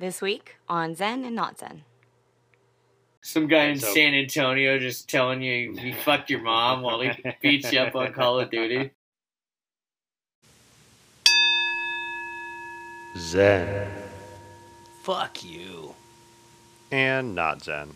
This week on Zen and Not Zen. Some guy in San Antonio just telling you you fucked your mom while he beats you up on Call of Duty. Zen Fuck you. and not Zen.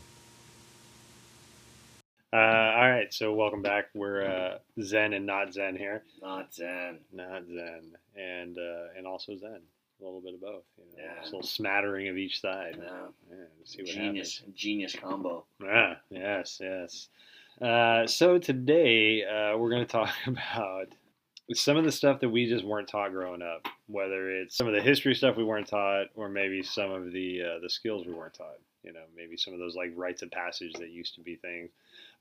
Uh, all right, so welcome back. We're uh, Zen and not Zen here. Not Zen. Not Zen, and uh, and also Zen. A little bit of both. You know, Yeah. A little smattering of each side. No. Yeah, see what Genius. Genius combo. happens. Ah, yes, yes. Uh, so today uh, we're going to talk about some of the stuff that we just weren't taught growing up. Whether it's some of the history stuff we weren't taught, or maybe some of the uh, the skills we weren't taught. You know, maybe some of those like rites of passage that used to be things.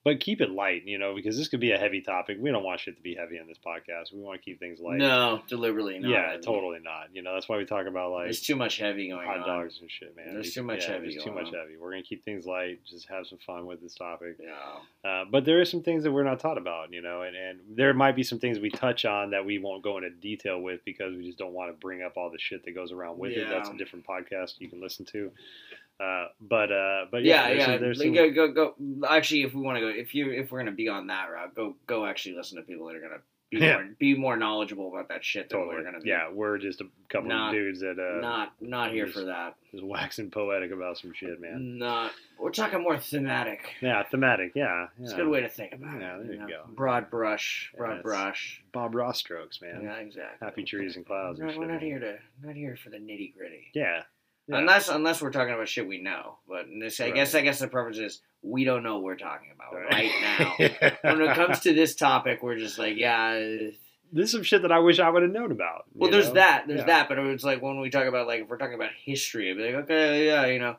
But keep it light, you know, because this could be a heavy topic. We don't want shit to be heavy on this podcast. We want to keep things light. no, deliberately not. yeah, totally not. You know, that's why we talk about like There's too much heavy going hot on. dogs and shit, man. There's These- too much yeah, heavy There's too much on. heavy. We're gonna keep things light, just have some fun with this topic. Yeah. Uh, but there are some things that we're not taught about, you know, and, and there might be some things we touch on that we won't go into detail with because we just don't want to bring up all the shit that goes around with it. That's a different podcast you can listen to. Uh, but uh, but yeah, Yeah, there's yeah. some- there's some- go, go, go. Actually, if we want to go, if you, if we're gonna be on that route, go, go. Actually, listen to people that are gonna be Yeah. more, be more knowledgeable about that shit than totally. we're gonna be. Yeah, we're just a couple Not- of dudes that uh, Not, not here just- for that. just waxing poetic about some shit, man. Not. We're talking more thematic. Yeah, thematic. Yeah, It's a good way to think about it. Yeah, it. there you go. Broad brush, broad Yeah, brush. Bob Ross strokes, man. Yeah, exactly. Happy trees and clouds. We're and not, we're not man. here to, not here for the nitty gritty. Yeah. Yeah. Unless, unless we're talking about shit we know. But in this, I guess, I guess the preference is we don't know what we're talking about right, now. now. when it comes to this topic, we're just like, yeah. this is some shit that I wish I would have known about. Well, there's know? that, there's Yeah. that, but it's like when we talk about like if we're talking about history, I'd be like, okay, yeah, you know,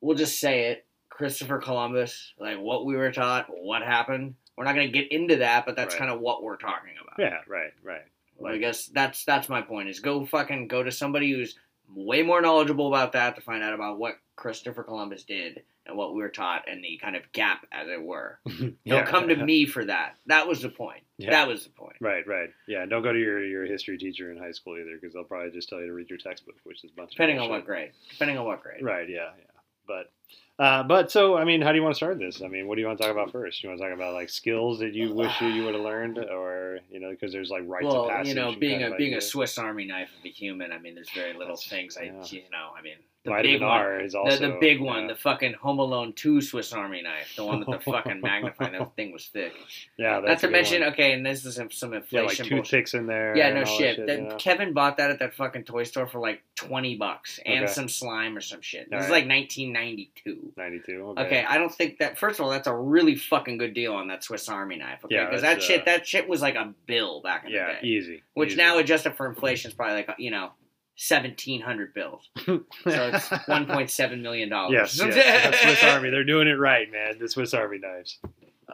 we'll just say it. Christopher Columbus, like what we were taught, what happened. We're not gonna get into that, but that's Right. kind of what we're talking about. Yeah, right, right. Well, I guess that's that's my point. Is go fucking go to somebody who's way more knowledgeable about that to find out about what Christopher Columbus did and what we were taught and the kind of gap, as it were. Don't Yeah. come to me for that. That was the point. That was the point. Right, right. Yeah, don't go to your, your history teacher in high school either because they'll probably just tell you to read your textbook, which is a bunch Depending on what grade. Depending on what grade. Right, yeah, yeah. But uh, but so I mean, how do you want to start this? I mean, what do you want to talk about first? You want to talk about like skills that you wish you, you would have learned, or you know, because there's like rites of Well, passage. you know, being a of being a. Swiss Army knife of a human, I mean, there's very little That's- things I, you know, I mean, the Vitamin big one, is also the, the big one, the fucking Home Alone Two Swiss Army knife, the one with the fucking magnifying. That thing was thick. yeah, Not that's to a mention, one. okay, and this is some, some yeah, like inflation toothpicks in there. Yeah, no shit. shit you? Kevin bought that at that fucking toy store for like twenty bucks and Okay. some slime or some shit. This All is right. like nineteen ninety two. Ninety-two. Okay. I don't think that. First of all, that's a really fucking good deal on that Swiss Army knife. Okay, Yeah, because that that's, shit, uh, that shit was like a bill back in Yeah, the day, Yeah, easy. which easy. now adjusted for inflation is probably like you know seventeen hundred bills. So it's one point seven million dollars. Yes, yes. Swiss Army. They're doing it right, man. The Swiss Army knives.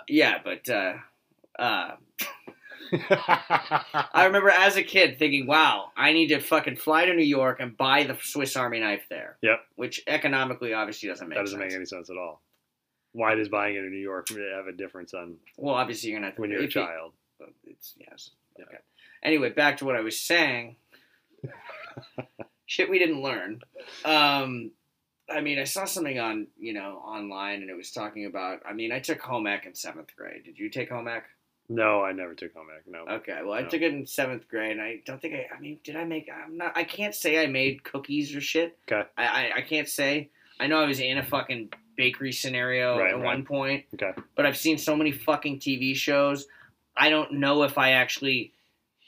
Yeah, but uh, uh, I remember as a kid thinking, "Wow, I need to fucking fly to New York and buy the Swiss Army knife there." Yep. Which economically, obviously, doesn't make that doesn't sense. make any sense at all. Why does buying it in New York have a difference on Well, obviously, you're gonna have to when you're a child? It's yes. Yeah. Okay. Anyway, back to what I was saying. Shit, we didn't learn. Um, I mean, I saw something on you know online, and it was talking about. I mean, I took home ec in seventh grade. Did you take home ec? No, I never took home ec. No. Okay, well, I took it in seventh grade, and I don't think I. I mean, did I make? I'm not. I can't say I made cookies or shit. Okay. I I, I can't say. I know I was in a fucking bakery scenario Right, at right. one point, Okay. but I've seen so many fucking TV shows. I don't know if I actually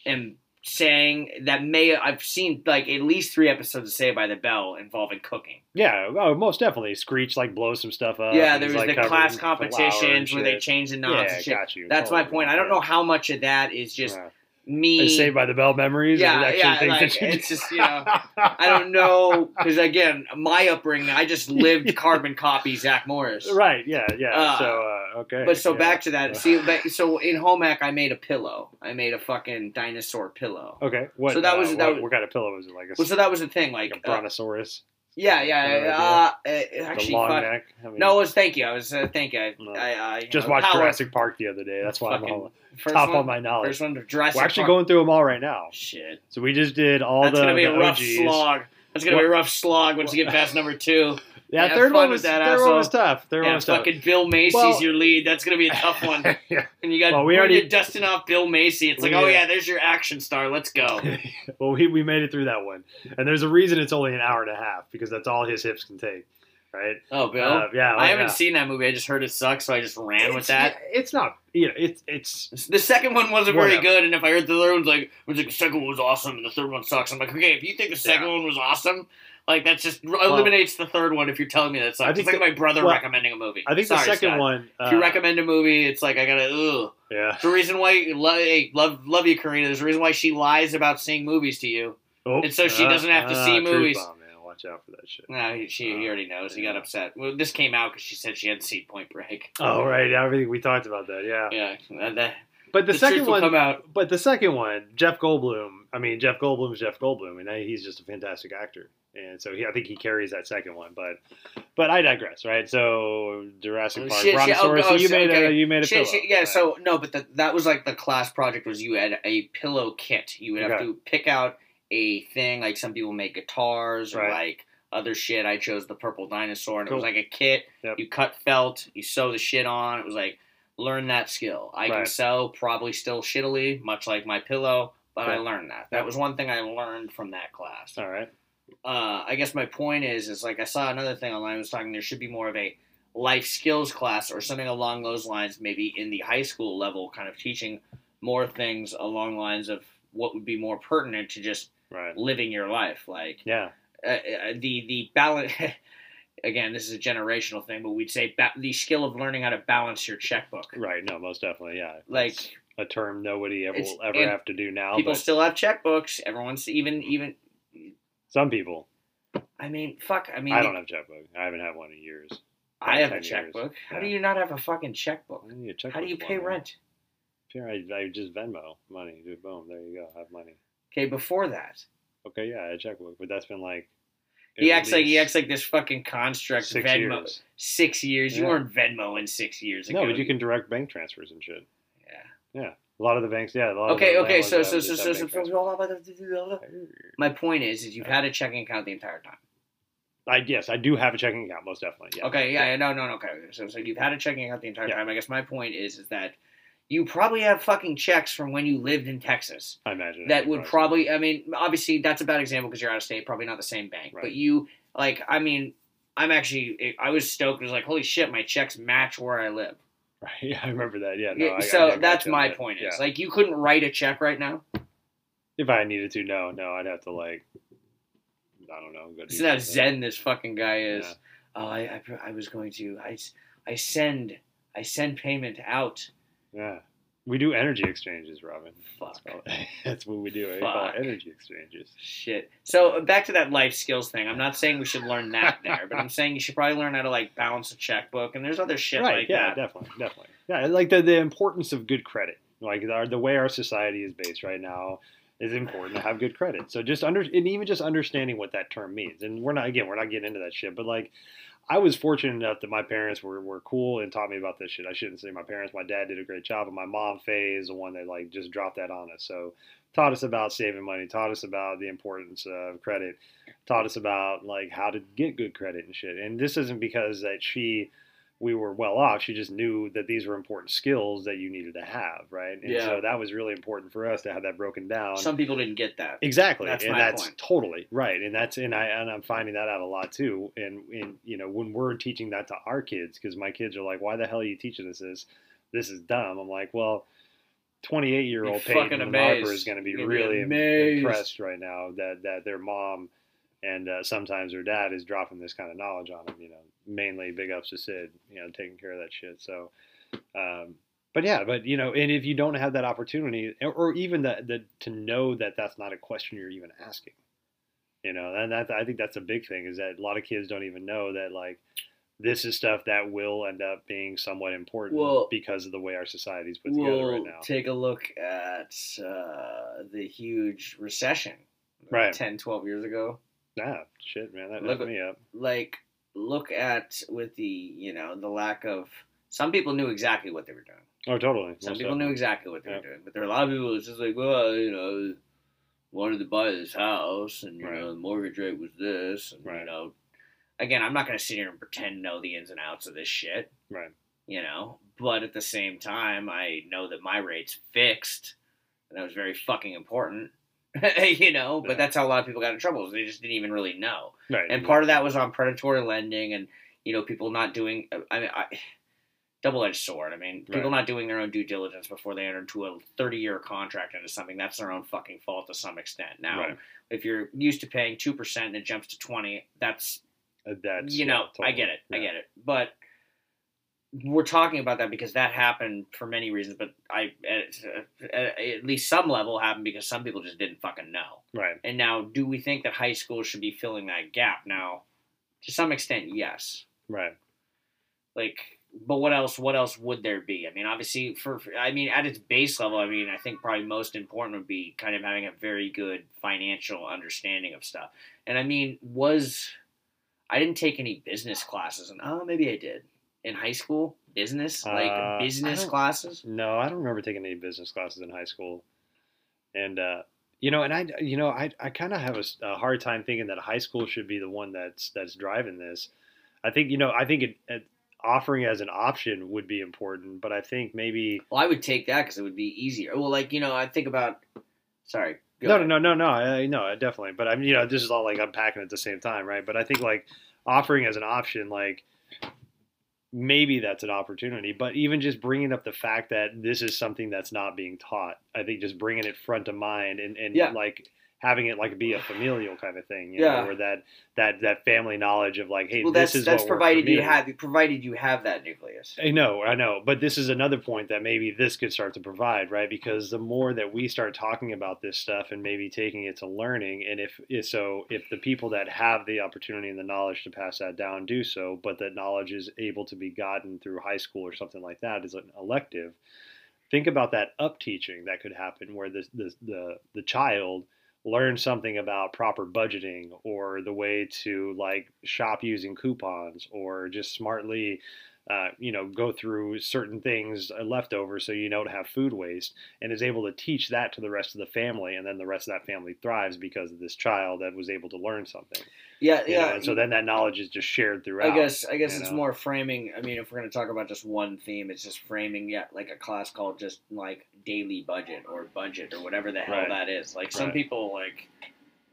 am saying that may I've seen like at least three episodes of Saved by the Bell involving cooking. Yeah. Oh, most definitely. Screech like blows some stuff up. yeah, there was like, the class competitions where they change the knots Yeah, and shit. got you. That's my Totally. point. I don't know how much of that is just Yeah. Me. Saved by the Bell memories. Yeah, yeah, like, it's just, you know, I don't know because again, my upbringing, I just lived carbon copy Zach Morris. Right. Yeah. Yeah. Uh, so uh, okay. But so yeah. back to that. See, but, so in home ec, I made a pillow. I made a fucking dinosaur pillow. Okay. What? So that uh, was- what, that was- what kind of pillow was it? Like a, Well, so that was the thing. Like, like a uh, brontosaurus. Yeah, yeah. Uh, uh, actually, long fuck. I mean, No, it was thank you. I was uh, thank you. I, No. I, I just know, watched Jurassic Park the other day. That's why I'm fucking all First top one, on my knowledge. First one to Jurassic We're actually Park. going through them all right now. Shit. So we just did all That's the, That's gonna be the a rough OGs. slog. That's gonna be a rough slog once you get past number two. Yeah, third one was with that, third one was tough. Third one Yeah, was tough. fucking Bill Macy's Well- your lead. That's gonna be a tough one. yeah. And you got well, we already, you're dusting off Bill Macy. It's like, oh yeah, there's your action star. Let's go. well, we, we made it through that one, and there's a reason it's only an hour and a half because that's all his hips can take, right? Oh, Bill. Uh, yeah, I oh, haven't yeah. seen that movie. I just heard it sucks, so I just ran with It's- that. It's not, you know, it's it's The second one wasn't very good, and if I heard the third one's like, was like the second one was awesome, and the third one sucks. I'm like, okay, if you think the second Yeah. one was awesome, like that just eliminates the third one. If you're telling me that sucks, I think it's like the- my brother well, recommending a movie. I think Sorry, the second Scott. one. Uh, If you recommend a movie, it's like I gotta. Ugh. yeah. There's a reason why love, hey, love love you, Karina. There's a reason why she lies about seeing movies to you. Oh, And so she doesn't have to see truth movies. bomb, man. Watch out for that shit. No, he, she he already knows. He got upset. Well, this came out because she said she hadn't seen Point Break. Oh right, everything we talked about that. Yeah, Yeah, that, but the, the, second one, come out. but the second one, Jeff Goldblum. I mean, Jeff Goldblum's Jeff Goldblum, and he's just a fantastic actor. And so he, I think he carries that second one. But, but I digress, right? So Jurassic Oh, Park, shit, shit, oh, Brontosaurus. oh, you so- made a you made a Shit, pillow. yeah, right? so no, but the, that was like the class project was you had a pillow kit. You would have Okay. to pick out a thing like some people make guitars or Right. like other shit. I chose the purple dinosaur, and it was like a kit. Yep. You cut felt, you sew the shit on. It was like learn that skill. I can sew probably still shittily, much like my pillow, but I learned that. That was one thing I learned from that class. all right. Uh, I guess my point is, is like I saw another thing online was talking there should be more of a life skills class or something along those lines, maybe in the high school level, kind of teaching more things along lines of what would be more pertinent to just Right. living your life, like Yeah. uh, uh, the the balance. Again, this is a generational thing, but we'd say ba- the skill of learning how to balance your checkbook. Right. No, most definitely. Yeah. Like It's a term nobody ever will ever have to do now. people but still have checkbooks. Everyone's even even. Some people. I mean, fuck. I mean, I don't have checkbook. I haven't had one in years. I have a 10 years. checkbook. How do you not have a fucking checkbook? I need a checkbook How do you pay one. rent? Here, I, I just Venmo money. Dude, boom, there you go. Have money. Okay, before that, Okay, yeah, I had a checkbook, but that's been like. he acts like he acts like this fucking construct. six Venmo, years. six years. You Yeah. weren't Venmo in six years ago. No, but you can direct bank transfers and shit. Yeah. Yeah, a lot of the banks. Yeah, a lot Okay, okay. So, so, so, so, so, my point is, is you've had a checking account the entire time. I yes, I do have a checking account, most definitely. Yeah. Okay, yeah, yeah, no, no, no. Okay, so, so you've had a checking account the entire Yeah. time. I guess my point is, is that you probably have fucking checks from when you lived in Texas. I imagine that would probably i mean obviously that's a bad example because you're out of state probably not the same bank Right. but you like i mean i'm actually i was stoked it was like holy shit my checks match where i live Right, yeah, I remember that. Yeah, no, Yeah, I- I so got that's my that. point is Yeah. like you couldn't write a check right now if I needed to, no, no, I'd have to like, I don't know, go how something. zen this fucking guy is Yeah. oh I, I I was going to i i send i send payment out Yeah, we do energy exchanges, Robin. fuck That's, that's what we do. Eh? We call it Fuck. energy exchanges. Shit. So back to that life skills thing. I'm not saying we should learn that there, but I'm saying you should probably learn how to like balance a checkbook, and there's other shit right? like yeah, that. Yeah, definitely, definitely. Yeah, like the the importance of good credit. Like our, the way our society is based right now is important to have good credit. So just under and even just understanding what that term means. And we're not again, we're not getting into that shit, but like. I was fortunate enough that my parents were, were cool and taught me about this shit. I shouldn't say my parents. My dad did a great job, but my mom, Faye, is the one that like just dropped that on us. So taught us about saving money, taught us about the importance of credit, taught us about like how to get good credit and shit. And this isn't because that she we were well off. She just knew that these were important skills that you needed to have, right? And Yeah. so that was really important for us to have that broken down. Some people didn't get that. Exactly, That's and my that's point. totally right, and that's and I and I'm finding that out a lot too. And and you know when we're teaching that to our kids, because my kids are like, "Why the hell are you teaching us this? This is dumb." I'm like, "Well, 28 year old Peyton. Harper is going to be You're really amazed. impressed right now that that their mom and uh, sometimes their dad is dropping this kind of knowledge on him. You know, mainly big ups to Sid, you know, taking care of that shit. So. Um, but yeah, but you know, and if you don't have that opportunity, or, even that the, to know that that's not a question you're even asking, you know, and that I think that's a big thing is that a lot of kids don't even know that like this is stuff that will end up being somewhat important Well- because of the way our society's put together right now. take a look at uh, the huge recession, Right. 10, 12 years ago. Ah, shit, man, that Look messed me up. Like, look at with the you know the lack of. Some people knew exactly what they were doing. Oh, totally. Some Most people knew exactly what they Yeah. were doing, but there are a lot of people. It's just like, well, you know, wanted to buy this house, and you Right. know the mortgage rate was this, and you know, again, I'm not going to sit here and pretend to know the ins and outs of this shit, Right. you know. But at the same time, I know that my rate's fixed, and that was very fucking important, you know. But Yeah. that's how a lot of people got in trouble. They just didn't even really know Right. and part of that was on predatory lending and you know people not doing i mean I, double-edged sword i mean people Right. not doing their own due diligence before they enter into a 30-year contract into something that's their own fucking fault to some extent now Right. if you're used to paying 2% and it jumps to 20 that's Uh, That's you know yeah, i get it i get it but we're talking about that because that happened for many reasons but i at, at, least some level happened because some people just didn't fucking know Right. and now, do we think that high school should be filling that gap? Now, to some extent, yes. Right. Like, but what else? What else would there be? I mean, obviously, for for- I mean, at its base level, I mean, I think probably most important would be kind of having a very good financial understanding of stuff. And I mean, was I didn't take any business classes, and oh, maybe I did in high school. Business, like Uh, business classes. No, I don't remember taking any business classes in high school, and uh, you know, and I, you know, I, I kind of have a hard time thinking that high school should be the one that's that's driving this. I think you know, I think it, it offering as an option would be important, but I think maybe Well, I would take that because it would be easier. Well, like you know, I think about. Sorry. no, no, no, no, no, I, no, definitely. But I'm, you know, this is all like unpacking at the same time, right? But I think like offering as an option, like maybe that's an opportunity. But even just bringing up the fact that this is something that's not being taught, I think just bringing it front of mind and and Yeah. like having it like be a familial kind of thing, you Yeah. know, or that that that family knowledge of like, hey, well, this that's is that's what worked for provided you have provided you have that nucleus. I know, I know, but this is another point that maybe this could start to provide, right? Because the more that we start talking about this stuff and maybe taking it to learning, and if, if so, if the people that have the opportunity and the knowledge to pass that down do so, but that knowledge is able to be gotten through high school or something like that as an elective, think about that up teaching that could happen, where the the the, the child learn something about proper budgeting or the way to like shop using coupons or just smartly uh, you know go through certain things uh, leftovers so you don't have food waste and is able to teach that to the rest of the family and then the rest of that family thrives because of this child that was able to learn something Yeah, yeah. know? and so then that knowledge is just shared throughout I guess I guess it's know? more framing. I mean, if we're gonna talk about just one theme, it's just framing. Yeah, like a class called just like daily budget or budget or whatever the hell Right. that is. Like some Right. people like,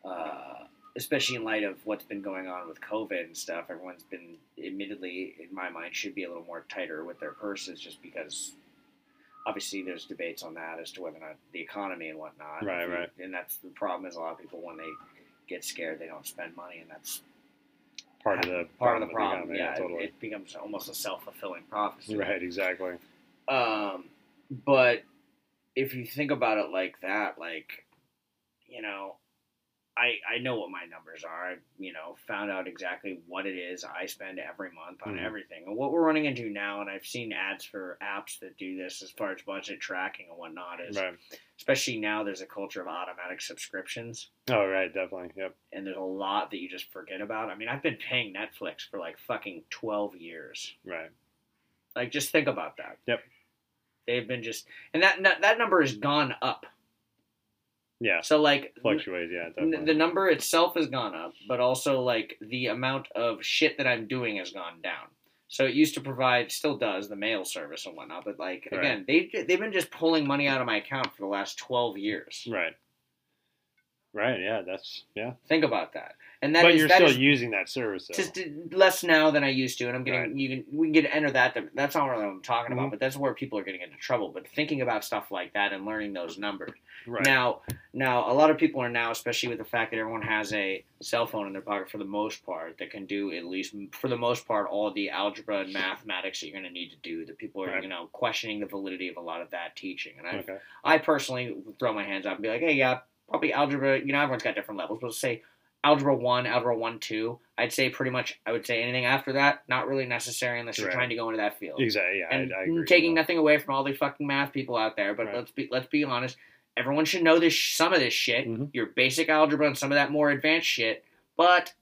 uh, especially in light of what's been going on with COVID and stuff, everyone's been admittedly, in my mind, should be a little more tighter with their purses, just because. Obviously, there's debates on that as to whether or not the economy and whatnot. Right, you- right. And that's the problem is a lot of people when they get scared, they don't spend money, and that's part of the part of the problem. Yeah, it- totally it becomes almost a self fulfilling prophecy. right exactly Um, but if you think about it like that, like you know, I I know what my numbers are. I you know found out exactly what it is I spend every month on Mhm. everything, and what we're running into now. And I've seen ads for apps that do this as far as budget tracking and whatnot. Is right especially now there's a culture of automatic subscriptions. oh right definitely yep And there's a lot that you just forget about. I mean, I've been paying Netflix for like fucking 12 years. right Like, just think about that. Yep. They've been just, and that that that number has gone up. Yeah So like, fluctuates yeah n- definitely the number itself has gone up, but also like the amount of shit that I'm doing has gone down. So it used to provide, still does, the mail service and whatnot. But like Right. again, they they've been just pulling money out of my account for the last 12 years. right right yeah that's yeah Think about that. And that but is- you're that still is- using that service though. just less now than I used to, and I'm getting Right. you can we can get enter that. That's not really what I'm talking about, Mhm. but that's where people are getting into trouble. But thinking about stuff like that and learning those numbers. right Now, now a lot of people are now, especially with the fact that everyone has a cell phone in their pocket for the most part, that can do at least for the most part all the algebra and mathematics that you're going to need to do. That people are Right. you know questioning the validity of a lot of that teaching, and I okay I personally throw my hands up and be like, hey, yeah, probably algebra. You know, everyone's got different levels, but let's say algebra one, algebra one, two. I'd say pretty much. I would say anything after that, not really necessary unless you're Right. trying to go into that field. exactly yeah And I, I taking nothing away from all the fucking math people out there, but Right. let's be let's be honest. Everyone should know this some of this shit. Mhm. Your basic algebra and some of that more advanced shit. But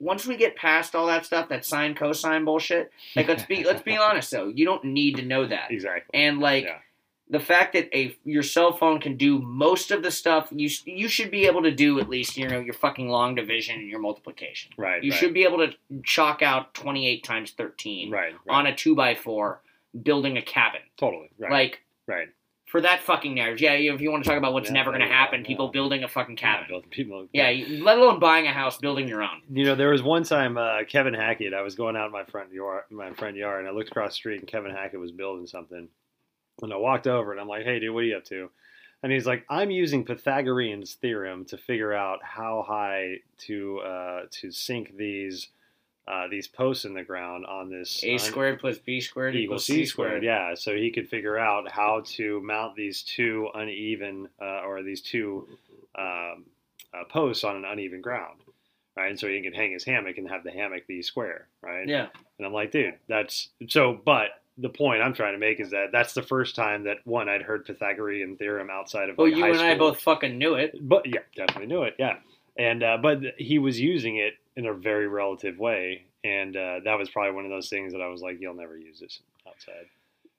once we get past all that stuff, that sine cosine bullshit, like let's be let's be honest though, you don't need to know that. exactly And like Yeah. The fact that a your cell phone can do most of the stuff you you should be able to do at least you know your fucking long division and your multiplication. Right. You right, should be able to chalk out twenty eight times thirteen Right. right. on a two by four building a cabin. totally. Right. Like right. for that fucking narrative, yeah. If you want to talk about what's Yeah, never going to happen, yeah. people building a fucking cabin. Yeah, people. Yeah, let alone buying a house, building your own. You know, there was one time uh, Kevin Hackett. I was going out in my front yard, my front yard, and I looked across the street, and Kevin Hackett was building something. And I walked over, and I'm like, "Hey, dude, what are you up to?" And he's like, "I'm using Pythagorean's theorem to figure out how high to uh, to sink these uh, these posts in the ground on this A un- squared plus B squared equals c squared. Yeah, so he could figure out how to mount these two uneven uh, or these two um, uh, posts on an uneven ground, right? And so he can hang his hammock and have the hammock be square, right? Yeah. And I'm like, dude, that's so. But the point I'm trying to make is that that's the first time that one I'd heard Pythagorean theorem outside of Well, like, you and I both fucking knew it. But yeah, definitely knew it. Yeah, and uh, but he was using it in a very relative way, and uh, that was probably one of those things that I was like, you'll never use this outside.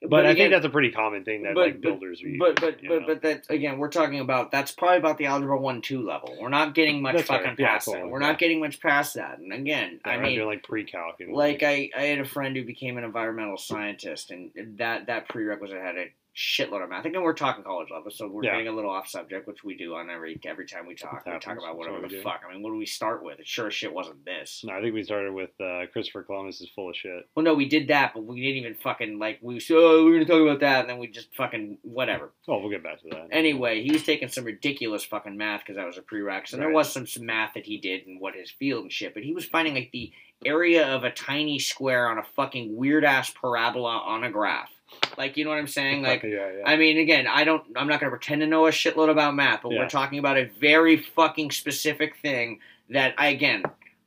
But, I again- think that's a pretty common thing that but- like but- builders are using. But but but know? but that again, we're talking about that's probably about the algebra one two level. We're not getting much That's right. fucking Yeah, past that. totally. We're Yeah. not getting much past that. And again, Yeah, I mean, like pre-calc and like I, I had a friend who became an environmental scientist, and that that prerequisite had a shitload of math. I think we're talking college level, so we're Yeah. getting a little off subject, which we do on every every time we talk. We talk about whatever what the do. fuck. I mean, what do we start with? It sure as shit wasn't this. no, I think we started with uh, Christopher Columbus is full of shit. Well, no, we did that, but we didn't even fucking like we said, oh, we're gonna talk about that, and then we just fucking whatever. Oh, we'll get back to that. Anyway, he was taking some ridiculous fucking math because that was a prereq, and there was some, some math that he did and what his field and shit. But he was finding like the area of a tiny square on a fucking weird ass parabola on a graph. Like, you know what I'm saying? Like, yeah, yeah. I mean, again, I don't. I'm not going to pretend to know a shitload about math, but Yeah. we're talking about a very fucking specific thing that I again.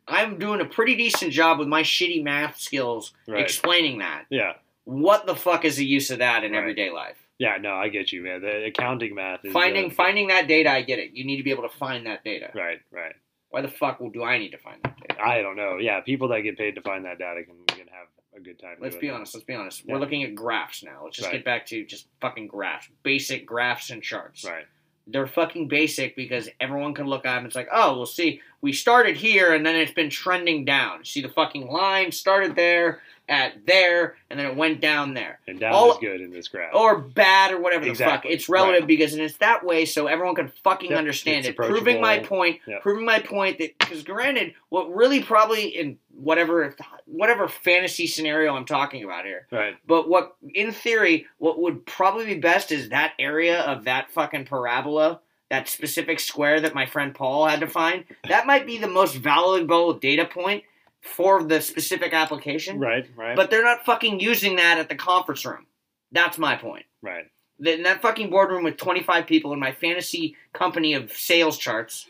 I'm doing a pretty decent job with my shitty math skills Right. explaining that. yeah, What the fuck is the use of that in Right. everyday life? yeah. No, I get you, man. The accounting math is Finding uh, finding that data, I get it. You need to be able to find that data. Right, right. Why the fuck do I need to find that data? I don't know. Yeah, people that get paid to find that data can, a good time. Let's be honest. Let's be honest. Yeah. We're looking at graphs now. Let's just Right. get back to just fucking graphs, basic graphs and charts. Right. They're fucking basic because everyone can look at them. It's like, oh, we'll see. We started here and then it's been trending down. See the fucking line started there at there and then it went down there. And down All- is good in this graph. or bad or whatever the fuck. It's relative Right. because and it's that way so everyone can fucking Yep. understand It's it. Proving my point, Yep. proving my point that because granted, what really probably in whatever whatever fantasy scenario I'm talking about here, right. but what in theory, what would probably be best is that area of that fucking parabola. That specific square that my friend Paul had to find, that might be the most valuable data point for the specific application. Right. Right. But they're not fucking using that at the conference room. That's my point. right. In that fucking boardroom with 25 people in my fantasy company of sales charts.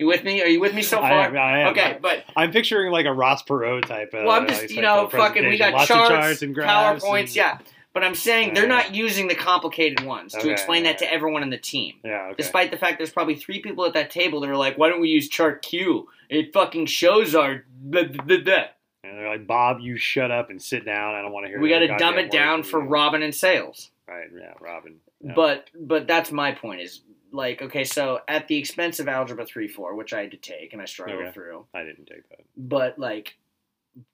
You with me? Are you with me so I far? am, I am. Okay, but I'm picturing like a Ross Perot type. Of, well, I'm just uh, like, you know fucking. We got. Lots charts, charts and graphs powerpoints, and- yeah. But I'm saying they're not using the complicated ones to Okay, explain that to everyone in the team. Yeah. Okay. Despite the fact there's probably three people at that table that are like, "Why don't we use chart Q? It fucking shows our." blah, blah, blah, blah." and they're like, Bob, you shut up and sit down. I don't want to hear. It. We got to dumb it down for you." Robin and sales. Right. Yeah. Robin. Yeah. But but that's my point is like okay so at the expense of algebra 3 4 which i had to take and i struggled Okay. through I didn't take that. but like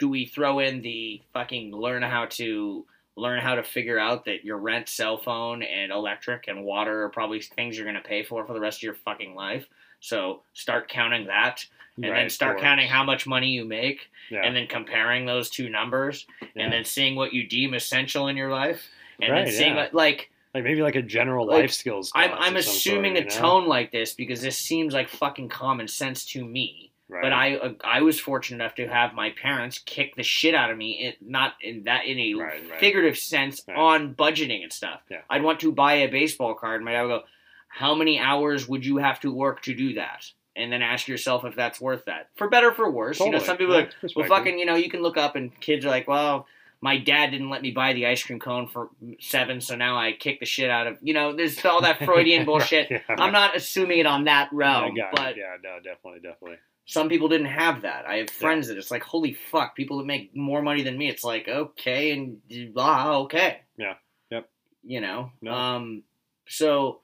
do we throw in the fucking learn how to learn how to figure out that your rent cell phone and electric and water are probably things you're going to pay for for the rest of your fucking life so start counting that and Right, then start counting how much money you make Yeah. and then comparing those two numbers yeah. and then seeing what you deem essential in your life and Right, then seeing yeah. what, like like maybe like a general like, life skills. I'm, I'm assuming sort, a know? tone like this because this seems like fucking common sense to me. Right. But I uh, I was fortunate enough to have my parents kick the shit out of me, in, not in that in a Right, right. figurative sense on budgeting and stuff. Yeah. I'd want to buy a baseball card, and my dad would go, "How many hours would you have to work to do that?" And then ask yourself if that's worth that, for better or for worse. You know, some people like, well, fucking, you know, you can look up and kids are like, well, my dad didn't let me buy the ice cream cone for seven, so now I kick the shit out of, you know, there's all that Freudian bullshit. Yeah. I'm not assuming it on that realm, got it. but yeah, no, definitely, definitely. Some people didn't have that. I have friends that it's like, holy fuck, people that make more money than me. It's like, okay, and ah, okay. Yeah. Yep. You know. No. Um. So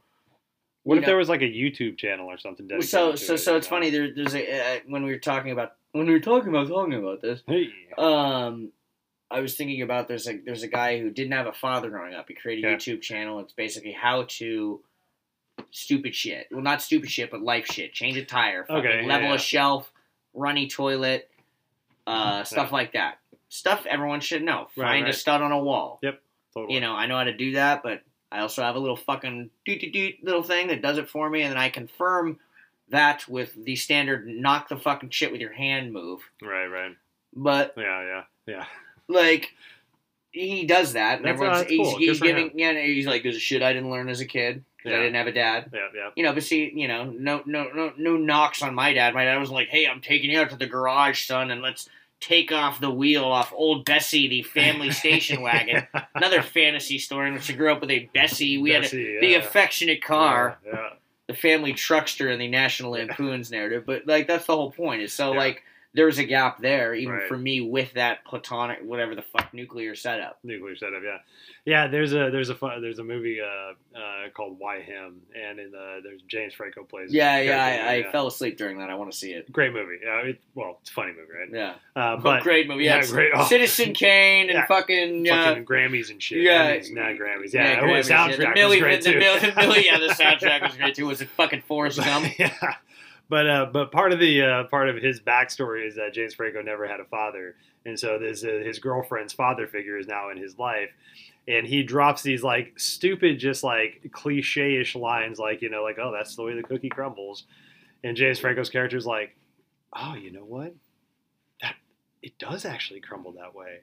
What if know- there was like a YouTube channel or something? dedicated so to so it, so it's know? funny. There, there's a uh, when we were talking about when we were talking about talking about this. Hey. Um, I was thinking about there's a there's a guy who didn't have a father growing up. He created a Yeah. YouTube channel. It's basically how to stupid shit. Well, not stupid shit, but life shit. Change a tire, Okay, yeah, level yeah. a shelf, runny toilet, uh, Yeah. stuff like that. Stuff everyone should know. Right, Find a stud on a wall. Yep. Totally. You know, I know how to do that, but I also have a little fucking doot doot doot little thing that does it for me, and then I confirm that with the standard knock the fucking shit with your hand move. Right. Right. But Yeah. Yeah. Yeah. like he does that, and That's- everyone's he's, cool. he's Good giving yeah, he's like, "There's a shit I didn't learn as a kid because I didn't have a dad." Yeah. Yeah. You know, but see, you know, no, no, no, no knocks on my dad. My dad was like, "Hey, I'm taking you out to the garage, son, and let's take off the wheel off old Bessie, the family station wagon." Another fantasy story in which I grew up with a Bessie. We had a, Bessie, the affectionate car, Yeah. yeah. the family truckster in the National Lampoon's narrative. But like, that's the whole point. Is so Yeah. like. There's a gap there, even Right. for me, with that platonic, whatever the fuck, nuclear setup. nuclear setup. Yeah, yeah. There's a there's a fun, there's a movie uh, uh, called Why Him, and in the there's James Franco plays. Yeah, yeah, I, I fell asleep during that. I want to see it. Great movie. Yeah, it, well, it's a funny movie, right? Yeah, Uh, but but great movie. Yeah, yeah, great. Oh. Citizen Kane and Yeah. fucking uh, fucking Grammys and shit. yeah. Grammys, not Grammys. Yeah, yeah, oh, Grammys, yeah. soundtrack The was Millie, great the, too. The Millie, yeah, the soundtrack was great too. Was it fucking Forrest Gump? yeah. But uh, but part of the uh, part of his backstory is that James Franco never had a father, and so this uh, his girlfriend's father figure is now in his life, and he drops these like stupid, just like cliche-ish lines, like you know, like oh that's the way the cookie crumbles, and James Franco's character is like, oh you know what, that it does actually crumble that way,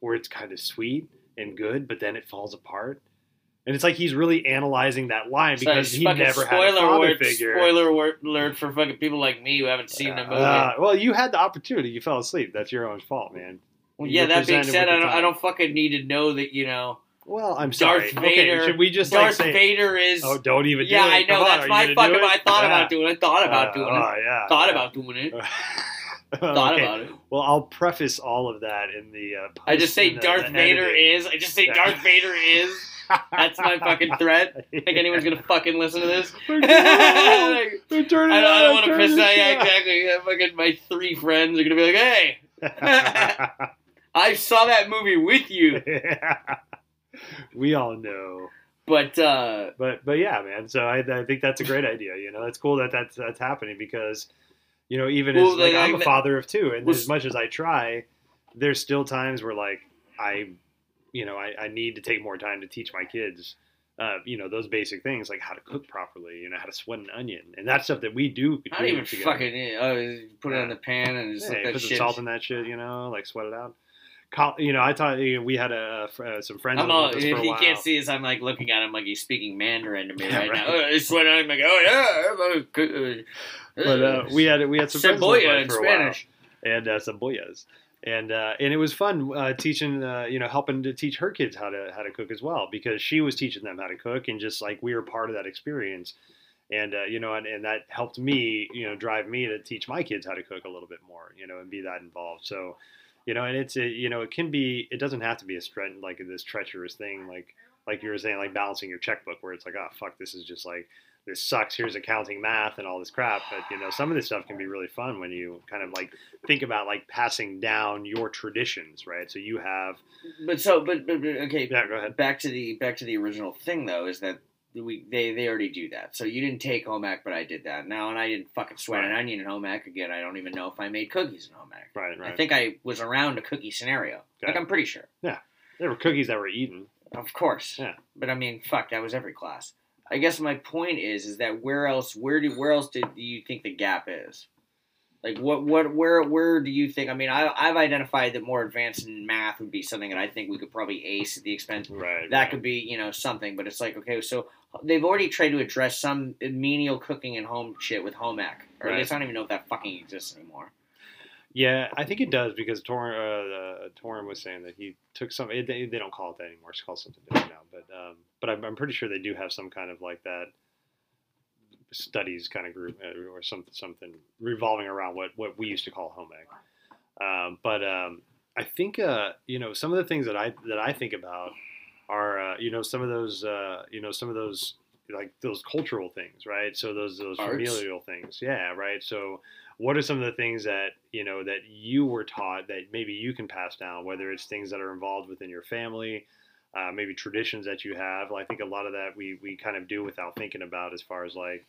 where it's kind of sweet and good, but then it falls apart. And it's like he's really analyzing that line because it's he never had a spoiler father alert, figure. Spoiler alert- for fucking people like me who haven't seen the movie. Uh, well, you had the opportunity. You fell asleep. That's your own fault, man. well, yeah, that being said, I don't, I don't fucking need to know that you know Well, I'm sorry. Darth. Vader- Okay, should we just Darth like say? Vader is. Oh, don't even. yeah, do it. I know. On, that's my fucking. I thought Yeah. about doing it. Thought about Uh, doing oh, it. yeah. Thought yeah. about doing it. Okay. Thought about it. Well, I'll preface all of that in the. Uh, I just say the- Darth the Vader editing. is. I just say Darth Vader is. That's my fucking threat. Think anyone's gonna fucking listen to this? It I on. Turn it don't, I don't want to piss out. Yeah, exactly. Fucking my three friends are gonna be like, "Hey, I saw that movie with you." we all know. But uh, but but yeah, man. So I, I think that's a great idea. You know, it's cool that that's that's happening because you know even Well, as like, like, I'm a father of two, and was- as much as I try, there's still times where like I, you know, I, I need to take more time to teach my kids. Uh, you know those basic things like how to cook properly, you know how to sweat an onion, and that's stuff that we do. I don't even together. fucking uh, put it on the pan and just Yeah, put some salt in that shit, you know, like sweat it out. You know, I thought you know, we had a, uh, some friends I'm all, if with us for a he while. can't see us, I'm like looking at him like he's speaking Mandarin to me Yeah, right, right. now. Oh, it's when I'm like, oh yeah, but uh, we had we had some friends that cebolla with in a while. Spanish. and uh, cebollas. And uh, and it was fun uh, teaching, uh, you know, helping to teach her kids how to how to cook as well because she was teaching them how to cook, and just like we were part of that experience, and uh, you know, and, and that helped me, you know, drive me to teach my kids how to cook a little bit more, you know, and be that involved. So, you know, and it's a, you know, it can be, it doesn't have to be a stretch like this treacherous thing, like like you were saying, like balancing your checkbook, where it's like, oh fuck, this is just like this sucks. Here's accounting, math, and all this crap. But you know, some of this stuff can be really fun when you kind of like think about like passing down your traditions, right? So you have, But so, but, but, but okay, yeah, go ahead. back to the back to the original thing though is that we they they already do that. So you didn't take home ec, but I did that. Now and I didn't fucking sweat an onion in home ec again. I don't even know if I made cookies in home ec. Right, right. I think I was around a cookie scenario. Okay. Like I'm pretty sure. Yeah, there were cookies that were eaten. Of course. Yeah. But I mean, fuck, that was every class. I guess my point is, is that where else, where do, where else did do you think the gap is? Like what, what, where, where do you think? I mean, I, I've identified that more advanced in math would be something that I think we could probably ace at the expense. Right. That right. could be, you know, something. But it's like, okay, so they've already tried to address some menial cooking and home shit with home ec, or Right. least I don't even know if that fucking exists anymore. Yeah, I think it does because Torin, uh, uh, Torin was saying that he took some. They, they don't call it that anymore. It's called something different now. But um, but I'm, I'm pretty sure they do have some kind of like that studies kind of group uh, or something something revolving around what what we used to call home ec. Um, but um, I think uh, you know some of the things that I that I think about are uh, you know some of those uh, you know some of those like those cultural things, right? So those those Arts. familial things, yeah, right. So what are some of the things that you know that you were taught that maybe you can pass down, whether it's things that are involved within your family, uh, maybe traditions that you have. Well, I think a lot of that we we kind of do without thinking about as far as like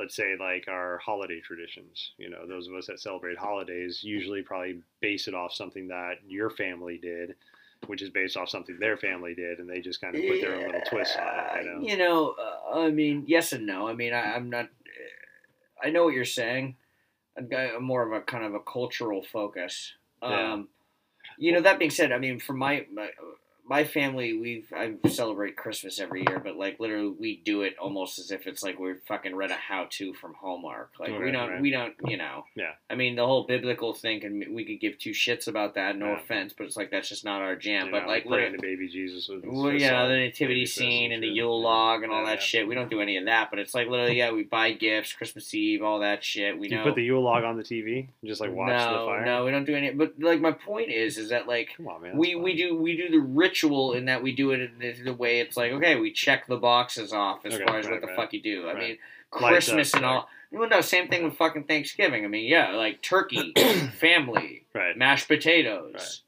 let's say like our holiday traditions you know those of us that celebrate holidays usually probably base it off something that your family did which is based off something their family did and they just kind of put their own little twist on it you know You know, uh, I mean, yes and no. I mean, I, I'm not. I know what you're saying. I've got more of a kind of a cultural focus. Yeah. Um, you know, that being said, I mean, for my my, my family, we've I celebrate Christmas every year, but like literally, we do it almost as if it's like we fucking read a how to from Hallmark. Like we don't, right. we don't, you know. Yeah. I mean, the whole biblical thing, and we could give two shits about that. No Yeah. offense, but it's like that's just not our jam. You but know, like, praying to baby Jesus with well, yeah, the nativity scene and the. Yule log and oh, all Yeah, that yeah. shit. We don't do any of that, but it's like literally, yeah, we buy gifts, Christmas Eve, all that shit. We Do you put the Yule log on the TV and just like watch no, the fire? no, we don't do any. But like, my point is, is that like Come on, man. we we do we do the ritual in that we do it in the, way it's like okay, we check the boxes off as Okay, far as right, what the right. fuck you do. I Right. mean, Christmas and all. Well, no, same thing with fucking Thanksgiving. I mean, yeah, like turkey, family, Right. mashed potatoes.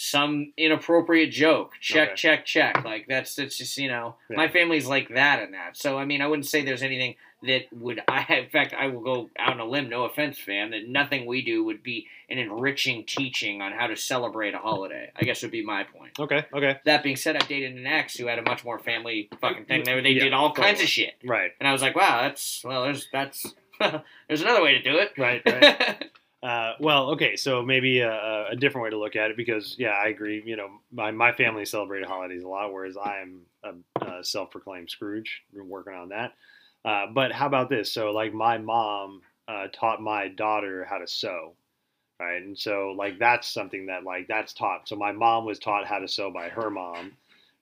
Some inappropriate joke. Check, Okay. check, check. Like that's that's just you know Yeah. my family's like that and that. So I mean, I wouldn't say there's anything that would. I in fact I will go out on a limb. No offense, fam. That nothing we do would be an enriching teaching on how to celebrate a holiday. I guess would be my point. Okay. Okay. That being said, I dated an ex who had a much more family fucking thing. They, they Yeah, did all kinds of shit, Right. and I was like, wow, that's well, there's that's there's another way to do it. Right. Right. Uh, well, okay, so maybe a, a different way to look at it because, yeah, I agree. You know, my, my family celebrated holidays a lot, whereas I'm a, a self-proclaimed Scrooge. We're working on that. Uh, but how about this? So, like, my mom uh, taught my daughter how to sew, right? And so, like, that's something that, like, that's taught. So, my mom was taught how to sew by her mom,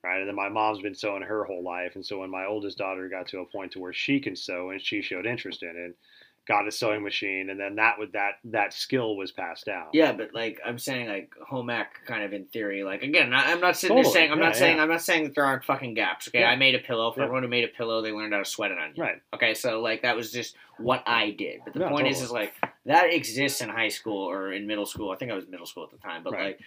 right? And then my mom's been sewing her whole life. And so, when my oldest daughter got to a point to where she can sew and she showed interest in it, got a sewing machine, and then that would that that skill was passed down. Yeah, but like I'm saying, like home ec, kind of in theory. Like again, I, I'm not sitting Totally, there saying I'm yeah, not saying. I'm not saying that there aren't fucking gaps. Okay, Yeah. I made a pillow for Yeah. everyone who made a pillow. They learned how to sweat it on you. Right. Okay, so like that was just what I did. But the No, point is, totally. is like that exists in high school or in middle school. I think I was middle school at the time, but Right. like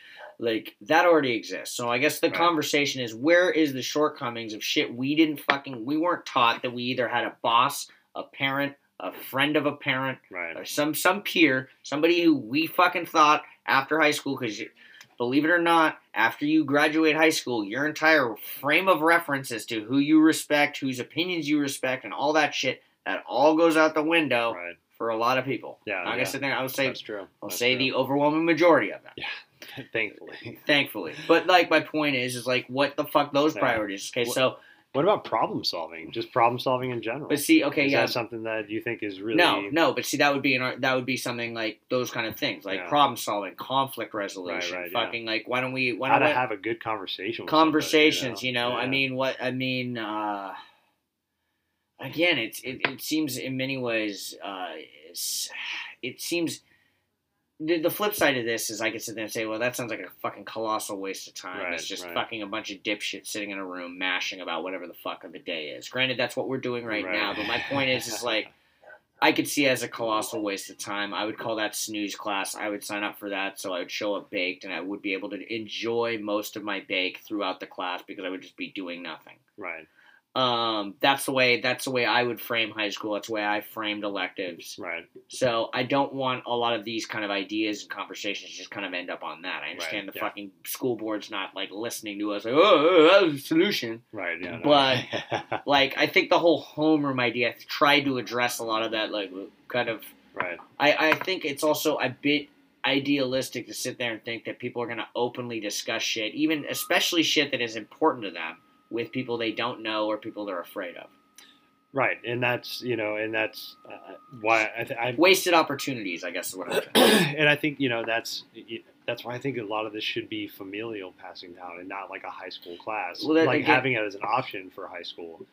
like that already exists. So I guess the Right. conversation is where is the shortcomings of shit we didn't fucking we weren't taught that we either had a boss, a parent, a friend of a parent, Right. or some some peer, somebody who we fucking thought after high school, because believe it or not, after you graduate high school, your entire frame of reference as to who you respect, whose opinions you respect, and all that shit, that all goes out the window Right. for a lot of people. Yeah. I guess I think I would say That's true. I'll That's say true. the overwhelming majority of them. Thankfully. Thankfully, but like my point is, is like what the fuck those Yeah. priorities? Okay, What- so What about problem solving? Just problem solving in general. but see, okay, is yeah, that something that you think is really No, no, but see, that would be an. That would be something like those kind of things, like Yeah. problem solving, conflict resolution, right, yeah. fucking like why don't we? Why how don't to we, have a good conversation? With conversations? somebody, You know, I Yeah. mean, what I mean. uh Again, it's it, it seems in many ways, uh it seems. The, the flip side of this is I could sit there and say, well, that sounds like a fucking colossal waste of time. Right, it's just right. fucking a bunch of dipshits sitting in a room mashing about whatever the fuck of the day is. Granted, that's what we're doing right, now, but my point is, is like, I could see it as a colossal waste of time. I would call that snooze class. I would sign up for that, so I would show up baked, and I would be able to enjoy most of my bake throughout the class because I would just be doing nothing. right, Um, that's the way. That's the way I would frame high school. That's the way I framed electives. right, So I don't want a lot of these kind of ideas and conversations just kind of end up on that. I understand Right, the yeah. fucking school board's not like listening to us, like, oh, that was a solution. right. Yeah, no. But- Like I think the whole homeroom idea tried to address a lot of that, like kind of right, I, I think it's also a bit idealistic to sit there and think that people are going to openly discuss shit, even especially shit that is important to them, with people they don't know or people they're afraid of. right, and that's you know, and that's uh, why I, th- I Wasted opportunities, I guess, is what I'm trying. and I think you know that's that's why I think a lot of this should be familial passing down and not like a high school class, Well, that- like again- having it as an option for high school.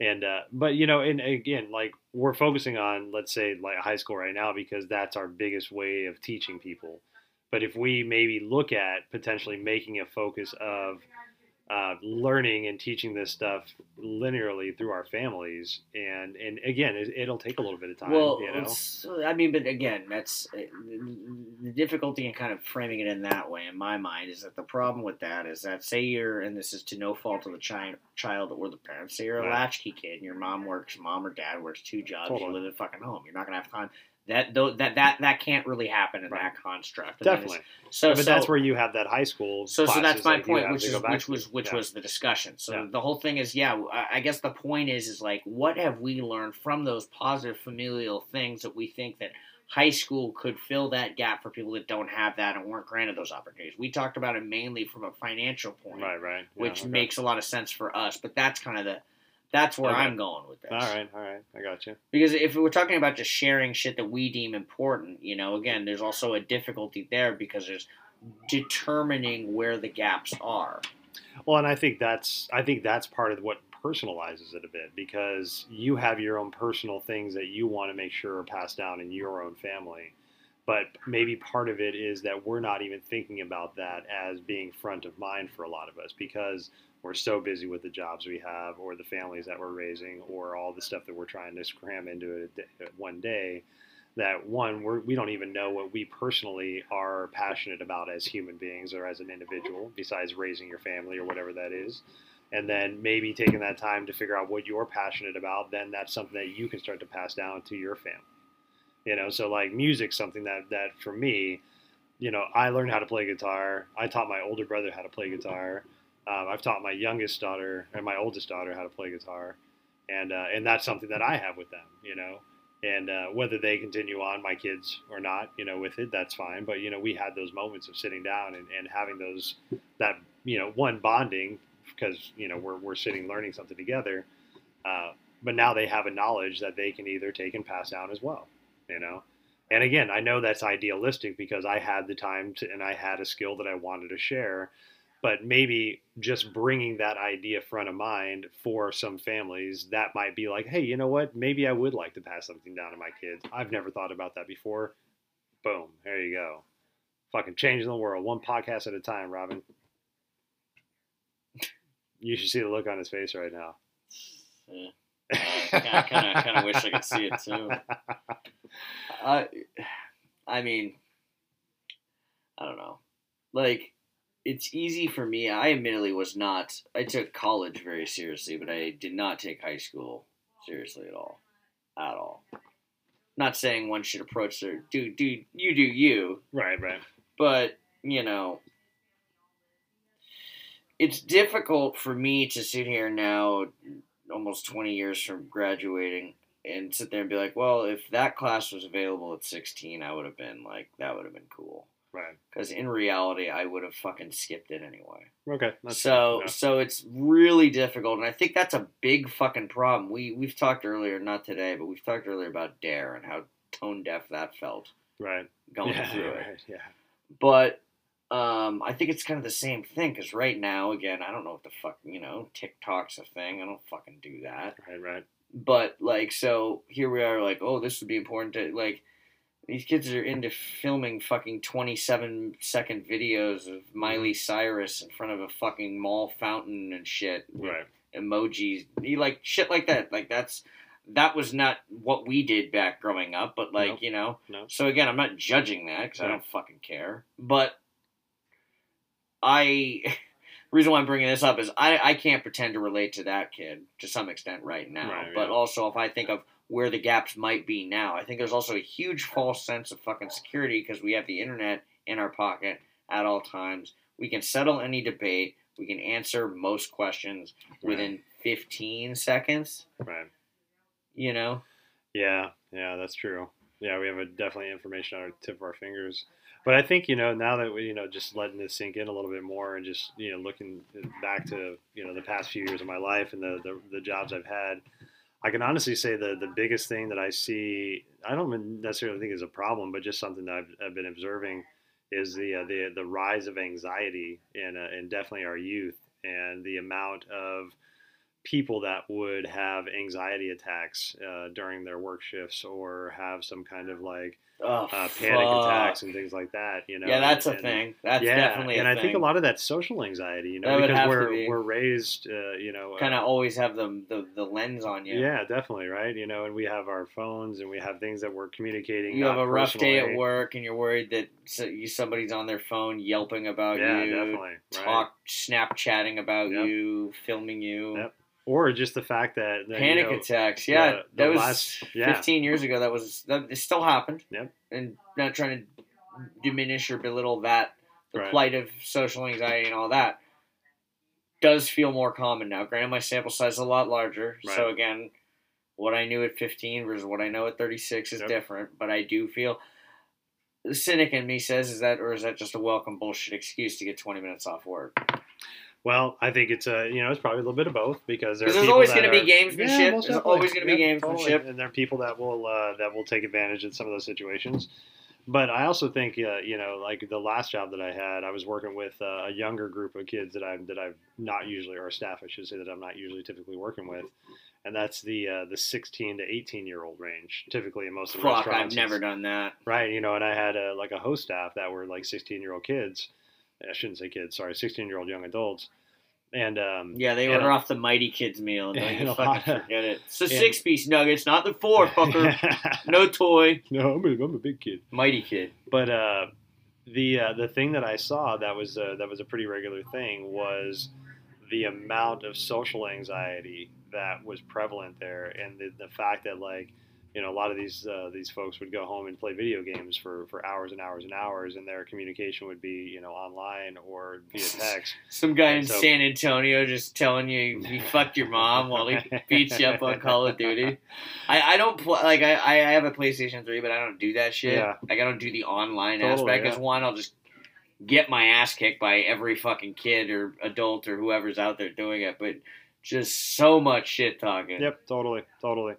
And uh, but you know, and again, like we're focusing on let's say like high school right now because that's our biggest way of teaching people. But if we maybe look at potentially making a focus of uh, learning and teaching this stuff linearly through our families, and and again, it, will take a little bit of time. Well, you know? I mean, but again, that's uh, the difficulty in kind of framing it in that way. In my mind, is that the problem with that is that say you're, and this is to no fault of the chi- child or the parents. Say you're a Right. latchkey kid, and your mom works, mom or dad works two jobs. Totally. You live at fucking home. You're not gonna have time. That though that that that can't really happen in Right. that construct. I mean, Definitely, So, but so that's where you have that high school. so, so that's my that point, which is which was which Yeah. was the discussion. So Yeah. the whole thing is, yeah, I I guess the point is, is like, what have we learned from those positive familial things that we think that high school could fill that gap for people that don't have that and weren't granted those opportunities. We talked about it mainly from a financial point, right, right, Yeah, which okay. makes a lot of sense for us. But that's kind of the that's where Okay. I'm going with this. all right, all right, I got you. Because if we're talking about just sharing shit that we deem important, you know, again, there's also a difficulty there because there's determining where the gaps are. Well, and I think that's I think that's part of what personalizes it a bit because you have your own personal things that you want to make sure are passed down in your own family. But maybe part of it is that we're not even thinking about that as being front of mind for a lot of us because we're so busy with the jobs we have or the families that we're raising or all the stuff that we're trying to cram into it one day that one we're, we don't even know what we personally are passionate about as human beings or as an individual besides raising your family or whatever that is. And then maybe taking that time to figure out what you're passionate about then that's something that you can start to pass down to your family. You know so like music's something that that for me you know i learned how to play guitar. I taught my older brother how to play guitar um, i've taught my youngest daughter and my oldest daughter how to play guitar. And uh, and that's something that i have with them you know? And uh, whether they continue on my kids or not you know with it that's fine. But you know we had those moments of sitting down and, and having those that you know one bonding because you know we're, we're sitting learning something together. Uh, but now they have a knowledge that they can either take and pass down as well you know? And again i know that's idealistic because i had the time to, and i had a skill that i wanted to share but maybe just bringing that idea front of mind for some families that might be like hey you know what maybe i would like to pass something down to my kids i've never thought about that before boom there you go fucking changing the world one podcast at a time robin you should see the look on his face right now Yeah. I kind of kind of wish I could see it too. I, I mean, I don't know. Like, it's easy for me. I admittedly was not. I took college very seriously, but I did not take high school seriously at all, at all. Not saying one should approach their do do you do you, right right but you know it's difficult for me to sit here now almost 20 years from graduating and sit there and be like well if that class was available at 16 i would have been like that would have been cool right because in reality i would have fucking skipped it anyway okay so so it's really difficult and i think that's a big fucking problem we we've talked earlier not today but we've talked earlier about DARE and how tone deaf that felt right going yeah, through it yeah but um, I think it's kind of the same thing because right now, again, I don't know what the fuck you know. TikTok's a thing. I don't fucking do that. right right But like, so here we are, like, oh, this would be important to like. These kids are into filming fucking twenty-seven second videos of Miley mm-hmm. Cyrus in front of a fucking mall fountain and shit. right Emojis, you like shit like that. Like that's that was not what we did back growing up. But like Nope. you know, no so again, I'm not judging that because I don't fucking care. But I, reason why I'm bringing this up is I I can't pretend to relate to that kid to some extent right now. Right, but yeah. also if I think of where the gaps might be now, I think there's also a huge false sense of fucking security because we have the internet in our pocket at all times. We can settle any debate. We can answer most questions within 15 seconds. right You know. Yeah, yeah, that's true. Yeah, we have a, definitely information on our tip of our fingers. But I think you know now that we you know just letting this sink in a little bit more and just you know looking back to you know the past few years of my life and the the, the jobs I've had, I can honestly say the the biggest thing that I see I don't necessarily think is a problem, but just something that I've, I've been observing is the uh, the the rise of anxiety in uh, in definitely our youth and the amount of people that would have anxiety attacks uh, during their work shifts or have some kind of like Oh, uh, panic attacks and things like that. You know, yeah, that's a thing. That's yeah, definitely. and I think a lot of that's social anxiety. You know, That because we're be. we're raised, uh, you know, uh, kind of always have the, the the lens on you. Yeah, definitely, right? You know, and we have our phones and we have things that we're communicating. You have a rough day at work, and you're worried that somebody's on their phone yelping about Yeah, you, definitely. Right. talk, Snapchatting about Yep. you, filming you. Yep. Or just the fact that, that, you Panic know, attacks. Yeah, the- the that was last- yeah. 15 years ago. That was that it still happened. Yep. And not trying to diminish or belittle that the Right. plight of social anxiety and all that does feel more common now. Granted, my sample size is a lot larger, so again, what I knew at 15 versus what I know at 36 is Yep. different. But I do feel the cynic in me says is that, or is that just a welcome bullshit excuse to get 20 minutes off work? Well, I think it's a you know it's probably a little bit of both because there there's always gonna be gamesmanship. Yeah, There's always gonna be Yep, gamesmanship. and there are people that will uh, that will take advantage of some of those situations. But I also think uh, you know like the last job that I had, I was working with uh, a younger group of kids that I'm that I've not usually or staff I should say that I'm not usually typically working with. And that's the uh, the 16 to 18 year old range, typically in most of the Fuck, I've never done that. Right, you know, and I had a, like a host staff that were like 16 year old kids. I shouldn't say kids, sorry, 16 year old young adults. And um, Yeah, they order off the Mighty Kids meal. Don't you a fucking of- forget it. It's the six piece nuggets, not the four, fucker. no toy. no, I'm a, I'm a big kid. Mighty Kid. But uh, the uh, the thing that I saw that was uh, that was a pretty regular thing was the amount of social anxiety that was prevalent there, and the, the fact that like you know a lot of these uh, these folks would go home and play video games for, for hours and hours and hours, and their communication would be you know online or via text. Some guy in so- San Antonio just telling you you fucked your mom while he beats you up on Call of Duty. I, I don't pl- like I, I have a PlayStation 3, but I don't do that shit. Yeah. Like I don't do the online Totally, aspect. Because yeah. one, I'll just get my ass kicked by every fucking kid or adult or whoever's out there doing it. But just so much shit talking. Yep, totally, totally.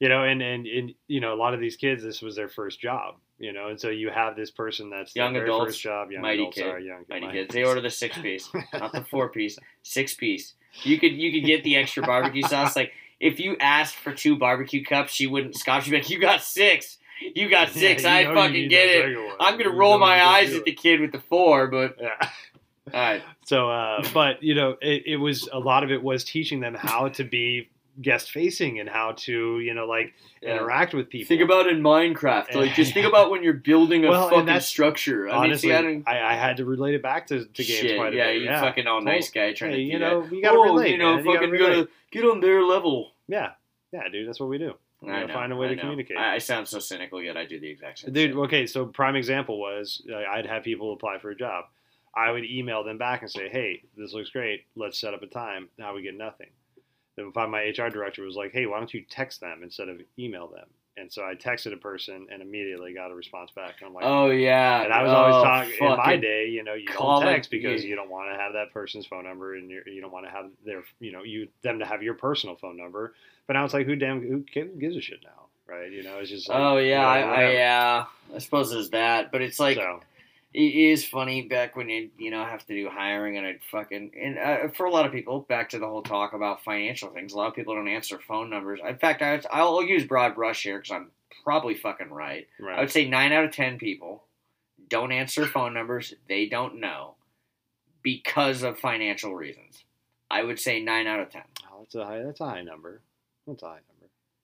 You know, and, and and you know, a lot of these kids, this was their first job. You know, and so you have this person that's Young their adults, first job. Young mighty adults kid, are young Mighty mighty kids. They order the six piece, not the four piece. Six piece. You could you could get the extra barbecue sauce. Like if you asked for two barbecue cups, she wouldn't scoff. She'd be like, "You got six. You got six. Yeah, I you you fucking get it. one. I'm gonna You roll my eyes at the kid with the four, but Yeah. all right. So, uh, but you know, it, it was a lot of it was teaching them how to be guest facing and how to you know like Yeah. interact with people. Think about in Minecraft. Like just think about when you're building a Well, fucking structure. I mean, honestly. see, I. I, I had to relate it back to, to games Shit, quite a yeah, bit. you yeah, fucking all nice guy trying Hey, to you know, that. you gotta oh, relate, you know, man. Fucking gotta you gotta get on their level. yeah, yeah, dude. That's what we do. You I gotta know, find a way to communicate. I, I sound so cynical, yet I do the exact same. Dude, okay, so prime example was uh, I'd have people apply for a job. I would email them back and say, "Hey, this looks great. Let's set up a time." Now we get nothing. Then finally, my HR director was like, "Hey, why don't you text them instead of email them?" And so I texted a person and immediately got a response back. And I'm like, oh yeah, and I was always oh, talking in my day, you know, you call don't text because you- you don't want to have that person's phone number and you're, you don't want to have their, you know, you them to have your personal phone number. But now it's like, who damn, who gives a shit now, right? You know, it's just like, Oh yeah, I, whatever, I whatever. yeah. I suppose it's that, but it's like so, it is funny back when you you know have to do hiring and I'd fucking and uh, for a lot of people back to the whole talk about financial things. A lot of people don't answer phone numbers. In fact, I, I'll use broad brush here because I'm probably fucking right. I would say nine out of ten people don't answer phone numbers they don't know because of financial reasons. I would say nine out of ten. Oh, that's a high, that's a high number. That's a high number.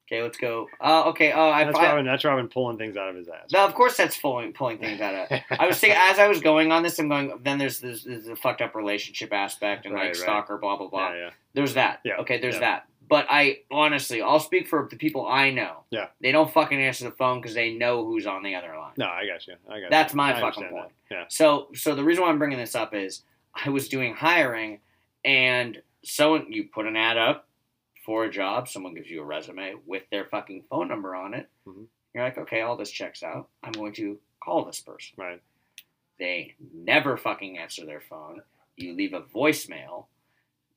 Okay, let's go. Uh, okay, uh, I, That's I, Robin. That's Robin pulling things out of his ass. no, of course that's pulling pulling things out of. I was thinking as I was going on this, I'm going. Then there's this, there's the fucked up relationship aspect and Right, like right. stalker, blah blah blah. Yeah, yeah. There's that. Yeah, Okay, there's yeah. that. But I honestly, I'll speak for the people I know. Yeah. They don't fucking answer the phone because they know who's on the other line. No, I got you. I got That's you. my I fucking point. that. Yeah. So, so the reason why I'm bringing this up is I was doing hiring, and someone you put an ad up for a job, someone gives you a resume with their fucking phone number on it. Mhm. You're like, okay, all this checks out. I'm going to call this person. Right. They never fucking answer their phone. You leave a voicemail.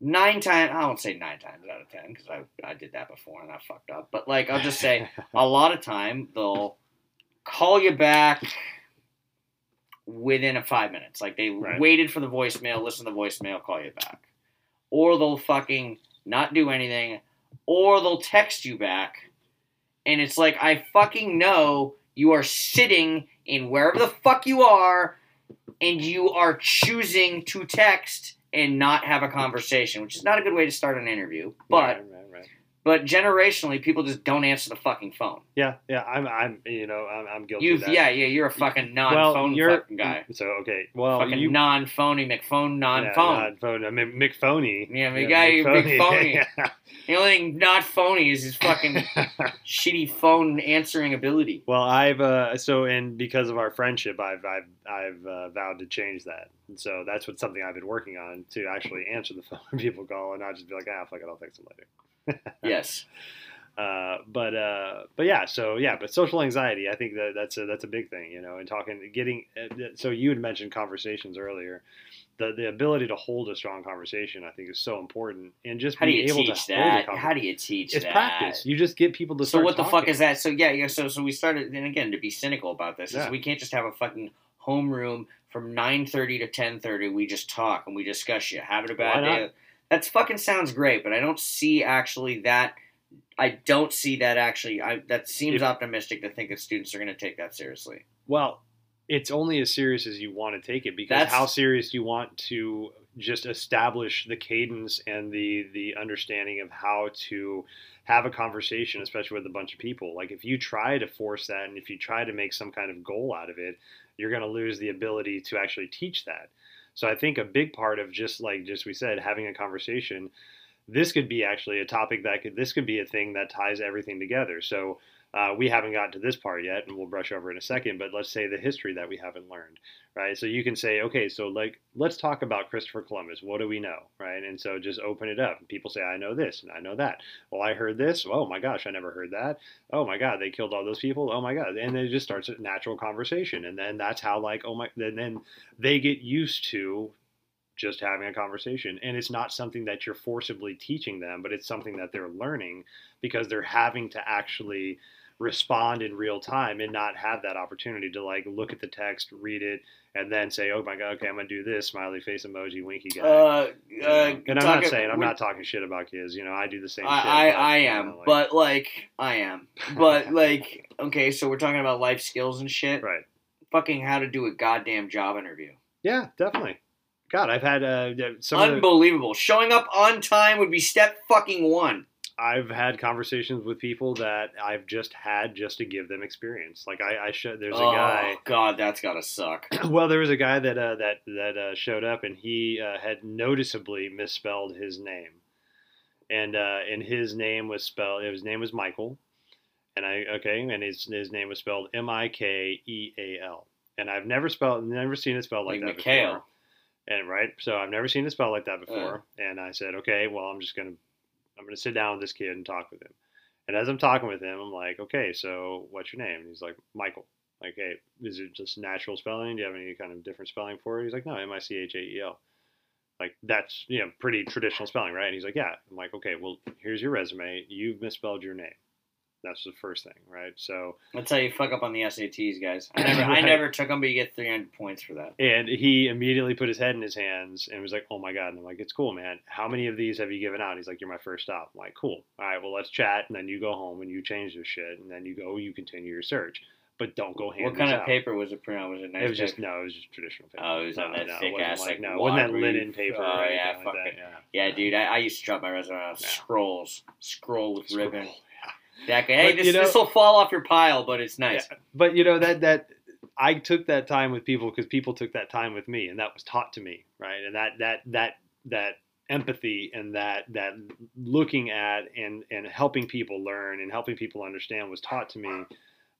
Nine times, I won't say nine times out of ten because I, I did that before and I fucked up. But like, I'll just say a lot of time they'll call you back within a five minutes. Like they Right. waited for the voicemail, listen to the voicemail, call you back. Or they'll fucking not do anything, or they'll text you back. And it's like, I fucking know You are sitting in wherever the fuck you are, and you are choosing to text and not have a conversation, which is not a good way to start an interview. But right. But generationally, people just don't answer the fucking phone. Yeah, yeah. I'm, I'm, you know, I'm, I'm guilty. You, of that. yeah, yeah, you're a fucking non-phone fucking guy. So okay, well, fucking you non-phony McPhone, non-phone. non-phone. I mean, McPhony. Yeah, the guy. Yeah. The only thing not phony is his fucking shitty phone answering ability. well, I've uh, so and because of our friendship, I've I've I've uh, vowed to change that. And so that's what something I've been working on to actually answer the phone when people call and not just be like, ah, fuck it, I'll text them later. Yes. Uh, but uh, but yeah, so yeah, but social anxiety, I think that that's a that's a big thing, you know, and talking, getting. Uh, so you had mentioned conversations earlier. The the ability to hold a strong conversation, I think, is so important, and just How do being you able teach to hold a that? How do you teach It's that? practice. You just get people to So what the fuck is that? So yeah, yeah. So so we started, and again, to be cynical about this, Yeah. is we can't just have a fucking homeroom from nine thirty to ten thirty. We just talk and we discuss You Having a bad Why not? day. That's fucking sounds great, but I don't see actually that. I don't see that actually. I that seems optimistic to think that students are going to take that seriously. Well, it's only as serious as you want to take it because That's- how serious do you want to just establish the cadence and the the understanding of how to have a conversation, especially with a bunch of people. Like if you try to force that and if you try to make some kind of goal out of it, you're going to lose the ability to actually teach that. So I think a big part of just like just we said, having a conversation, this could be actually a topic that could this could be a thing that ties everything together. So uh, we haven't gotten to this part yet, and we'll brush over in a second. But let's say the history that we haven't learned, right? So you can say, okay, so like let's talk about Christopher Columbus. What do we know, right? And so just open it up. People say, I know this and I know that. Well, I heard this. Oh my gosh, I never heard that. Oh my god, they killed all those people. Oh my god, and then it just starts a natural conversation, and then that's how like oh my, and then they get used to just having a conversation. And it's not something that you're forcibly teaching them, but it's something that they're learning because they're having to actually respond in real time and not have that opportunity to like look at the text, read it, and then say, "Oh my god, okay, I'm gonna do this." Smiley face emoji, winky guy. Uh, You know? uh, and I'm not saying I'm not talking shit about kids. You know, I do the same. shit. I, but, I, I am, know, like- but like I am, but like okay, so we're talking about life skills and shit. right. Fucking how to do a goddamn job interview. Yeah, definitely. God, I've had uh, some. of the- Unbelievable. Showing up on time would be step fucking one. I've had conversations with people that I've just had just to give them experience. Like I, I should. There's a oh guy. god, that's gotta suck. well, there was a guy that uh, that that uh, showed up, and he uh, had noticeably misspelled his name, and uh, and his name was spelled. His name was Michael, and I okay, and his his name was spelled M I K E A L, and I've never spelled, never seen it spelled like, Like that McHale. before. And right, so I've never seen it spelled like that before, mm. and I said, okay, well, I'm just gonna I'm gonna sit down with this kid and talk with him. And as I'm talking with him, I'm like, okay, so what's your name? And he's like, Michael. Like, hey, is it just natural spelling? Do you have any kind of different spelling for it? He's like, no, M I C H A E L. Like, that's, you know, pretty traditional spelling, right? And he's like, yeah. I'm like, okay, well, here's your resume. You've misspelled your name. That's the first thing, right? So, That's how you fuck up on the SATs, guys. I never, I never took them, but you get 300 points for that. and he immediately put his head in his hands and was like, oh my God. And I'm like, it's cool, man. How many of these have you given out? He's like, you're my first stop. I'm like, cool. All right, well, let's chat. And then you go home and you change this shit. And then you go, you continue your search. But don't go hand What kind of out. paper was it printed on? Was it nice? It was just paper? no, it was just traditional paper. Oh, it was no, on that no, thick ass, like, like, no, wasn't that linen paper. Oh, yeah, fuck like it. yeah. Yeah, dude, I, I used to drop my resume on Yeah. scrolls, scroll with Scroll, ribbon. Yeah. Exactly. Hey, But, this you know- this will fall off your pile, but it's nice. Yeah, but you know that that I took that time with people because people took that time with me, and that was taught to me, right? And that that that that empathy and that that looking at and and helping people learn and helping people understand was taught to me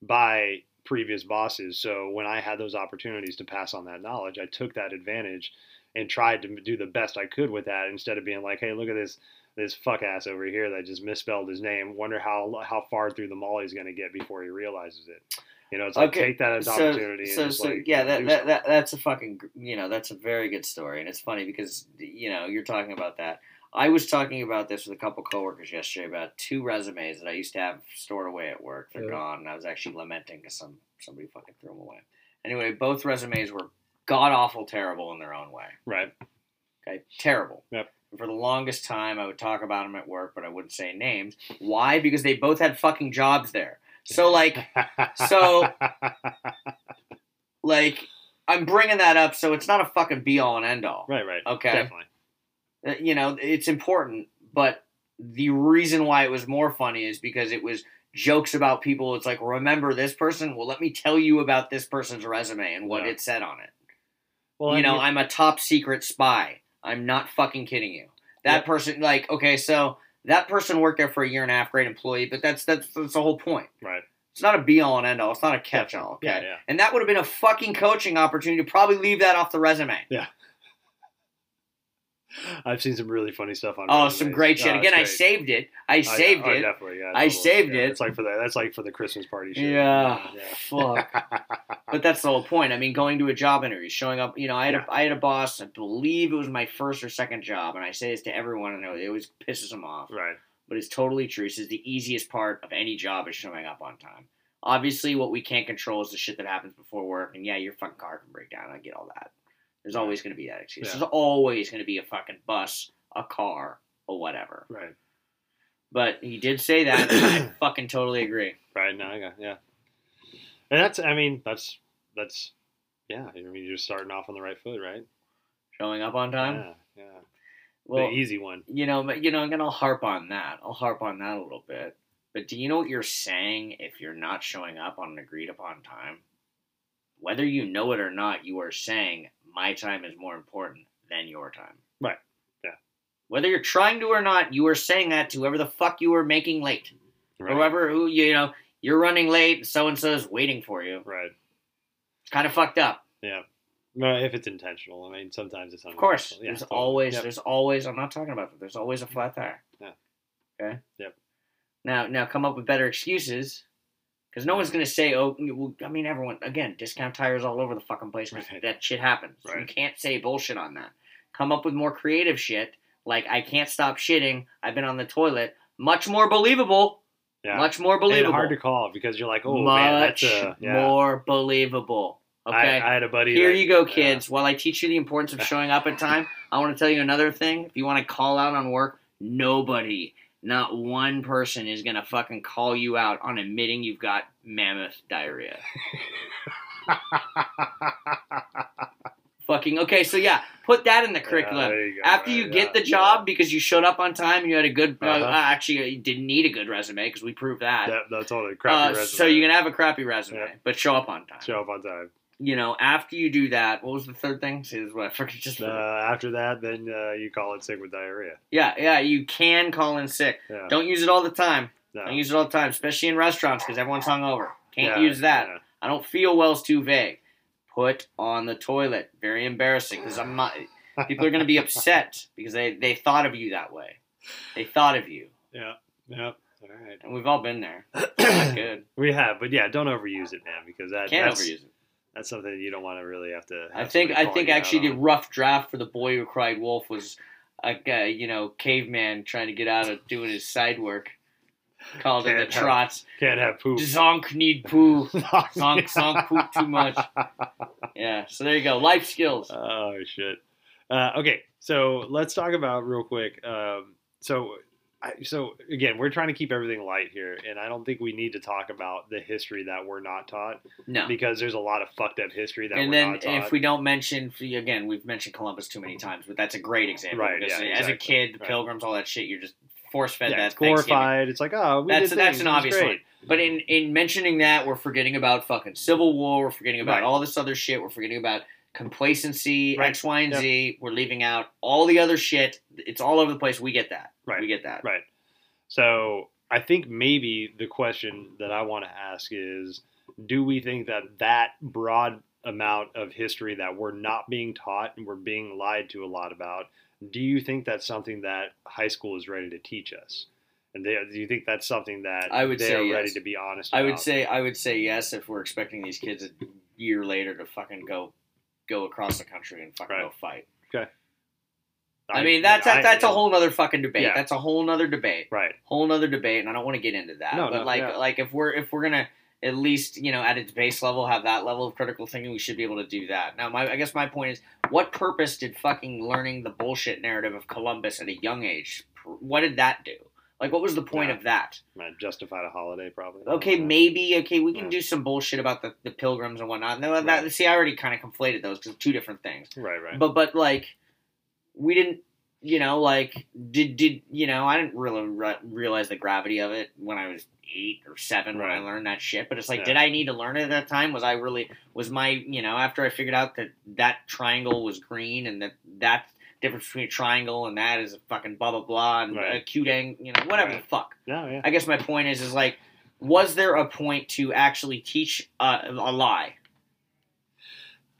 by previous bosses. So when I had those opportunities to pass on that knowledge, I took that advantage and tried to do the best I could with that instead of being like, "Hey, look at this." This fuck ass over here that just misspelled his name. Wonder how how far through the mall he's going to get before he realizes it. You know, it's like Okay, take that as so, opportunity. so, and so like, yeah, that, that, that that's a fucking you know that's a very good story, and it's funny because you know you're talking about that. I was talking about this with a couple coworkers yesterday about two resumes that I used to have stored away at work. They're Yeah. gone, and I was actually lamenting because some somebody fucking threw them away. Anyway, both resumes were god awful terrible in their own way. right. Okay, terrible. Yep. For the longest time, I would talk about them at work, but I wouldn't say names. Why? Because they both had fucking jobs there. So like So- like I'm bringing that up so it's not a fucking be all and end all. right, right. Okay. Definitely. Uh, You know, it's important, but the reason why it was more funny is because it was jokes about people. It's like, remember this person? Well, let me tell you about this person's resume and what Yeah. it said on it. Well, you I know, I'm a top secret spy. I'm not fucking kidding you. That Yep. person, like, okay, so that person worked there for a year and a half, great employee, but that's that's that's the whole point. right. It's not a be all and end all. It's not a catch all. Okay, Yeah, yeah. and that would have been a fucking coaching opportunity to probably leave that off the resume. I've seen some really funny stuff on. Oh, resumes. some great shit. Oh, Again, it's I great. saved it. I Oh, saved. Oh, it. definitely, yeah, I saved Yeah, it. It's like for the that's like for the Christmas party shit. Yeah, yeah. But that's the whole point. I mean, going to a job interview, showing up. You know, I had a I had a boss. I believe it was my first or second job, and I say this to everyone. I know it always pisses them off, right. but it's totally true. This is the easiest part of any job is showing up on time. Obviously, what we can't control is the shit that happens before work. And yeah, your fucking car can break down. I get all that. There's always going to be that excuse. Yeah. There's always going to be a fucking bus, a car, or whatever. Right. But he did say that, and I fucking totally agree. Right. No, I got yeah. And that's I mean that's that's yeah. I mean you're starting off on the right foot, right? Showing up on time. yeah. Yeah. Well, the easy one. you know, but you know, I'm gonna harp on that. I'll harp on that a little bit. But do you know what you're saying if you're not showing up on an agreed upon time? Whether you know it or not, you are saying my time is more important than your time. Right. Yeah. Whether you're trying to or not, you are saying that to whoever the fuck you are making late. Right. Whoever who you know, you're running late, so and so is waiting for you. Right. It's kind of fucked up. Yeah. Well, if it's intentional, I mean, sometimes it's Of course. Yeah, there's totally. always Yep. there's always I'm not talking about that. There's always a flat tire. Yeah. Okay. Yep. Now now come up with better excuses, because no one's gonna say oh well, I mean everyone again discount tires all over the fucking place Right. that shit happens. You can't say bullshit on that. Come up with more creative shit like I can't stop shitting. I've been on the toilet. Much more believable. Yeah. Much more and believable. hard to call because you're like, oh Much man, that's a yeah. more believable. Okay. I, I had a buddy. Here that- you go, yeah. kids. While I teach you the importance of showing up at time, I want to tell you another thing. If you want to call out on work, nobody, not one person is going to fucking call you out on admitting you've got mammoth diarrhea. fucking, okay, so yeah, put that in the curriculum. there you go, After right, you yeah, get the yeah. job because you showed up on time and you had a good, uh, Uh-huh. uh, actually, you didn't need a good resume because we proved that. Yeah, no, totally. Crappy Uh, resume. so you can have a crappy resume, Yeah. but show up on time. show up on time. You know, after you do that, what was the third thing? See, this is what I forget. Just Uh, after that, then uh, you call it sick with diarrhea. Yeah, yeah, you can call in sick. Yeah. Don't use it all the time. no. Don't use it all the time, especially in restaurants because everyone's hungover. Can't Yeah, use that. yeah. I don't feel well's too vague. Put on the toilet. Very embarrassing because I'm not. People are going to be upset because they they thought of you that way. They thought of you, Yeah. Yeah. All right. and we've all been there. Not good. we have, but yeah, don't overuse it, man, because that Can't that's, overuse it. That's something you don't want to really have to. I think I think actually the rough draft for the boy who cried wolf was a guy, you know, caveman trying to get out of doing his side work. Called it the Can't have- trots. can't have poop. Zonk need poo. Zonk zonk poop too much. Yeah, so there you go. Life skills. Oh shit. Uh, okay, so let's talk about real quick. Um, so, I, so again, we're trying to keep everything light here, and I don't think we need to talk about the history that we're not taught No. because there's a lot of fucked up history that And we're then not taught. if we don't mention, again, we've mentioned Columbus too many times, but that's a great example. Right, because yeah, As a kid, the Right. pilgrims, all that shit, you're just force fed yeah, that it's glorified. It's like oh, we That's that's an obvious one. But in in mentioning that, we're forgetting about fucking Civil War. We're forgetting about Right. all this other shit. We're forgetting about complacency, Right. X, Y, and Yep. Z. We're leaving out all the other shit. It's all over the place. We get that. Right. We get that. Right. So I think maybe the question that I want to ask is do we think that that broad amount of history that we're not being taught and we're being lied to a lot about, do you think that's something that high school is ready to teach us? And they, do you think that's something that I would they're say ready yes. to be honest I would say I would say yes if we're expecting these kids a year later to fucking go go across the country and fucking Right. go fight. Okay. I, mean that's that, I- that's a whole other fucking debate. Yeah. That's a whole other debate. right. Whole other debate, and I don't want to get into that. No, but no, like yeah. like if we're if we're gonna at least you know at its base level have that level of critical thinking, we should be able to do that. Now, my I guess my point is, what purpose did fucking learning the bullshit narrative of Columbus at a young age? What did that do? Like, what was the point Yeah. of that? Might justify a holiday, probably. Okay, maybe. Okay, we can Yeah. do some bullshit about the, the pilgrims and whatnot. No, that, Right. see, I already kind of conflated those because two different things. Right, right. But but like, we didn't. You know, like did did you know? I didn't really re- realize the gravity of it when I was eight or seven when I learned that shit. But it's like, Yeah. did I need to learn it at that time? Was I really was my you know after I figured out that that triangle was green and that that difference between a triangle and that is a fucking blah blah blah and Right. acute angle, you know, whatever Right. the fuck. no, yeah. I guess my point is, is like, was there a point to actually teach a, a lie?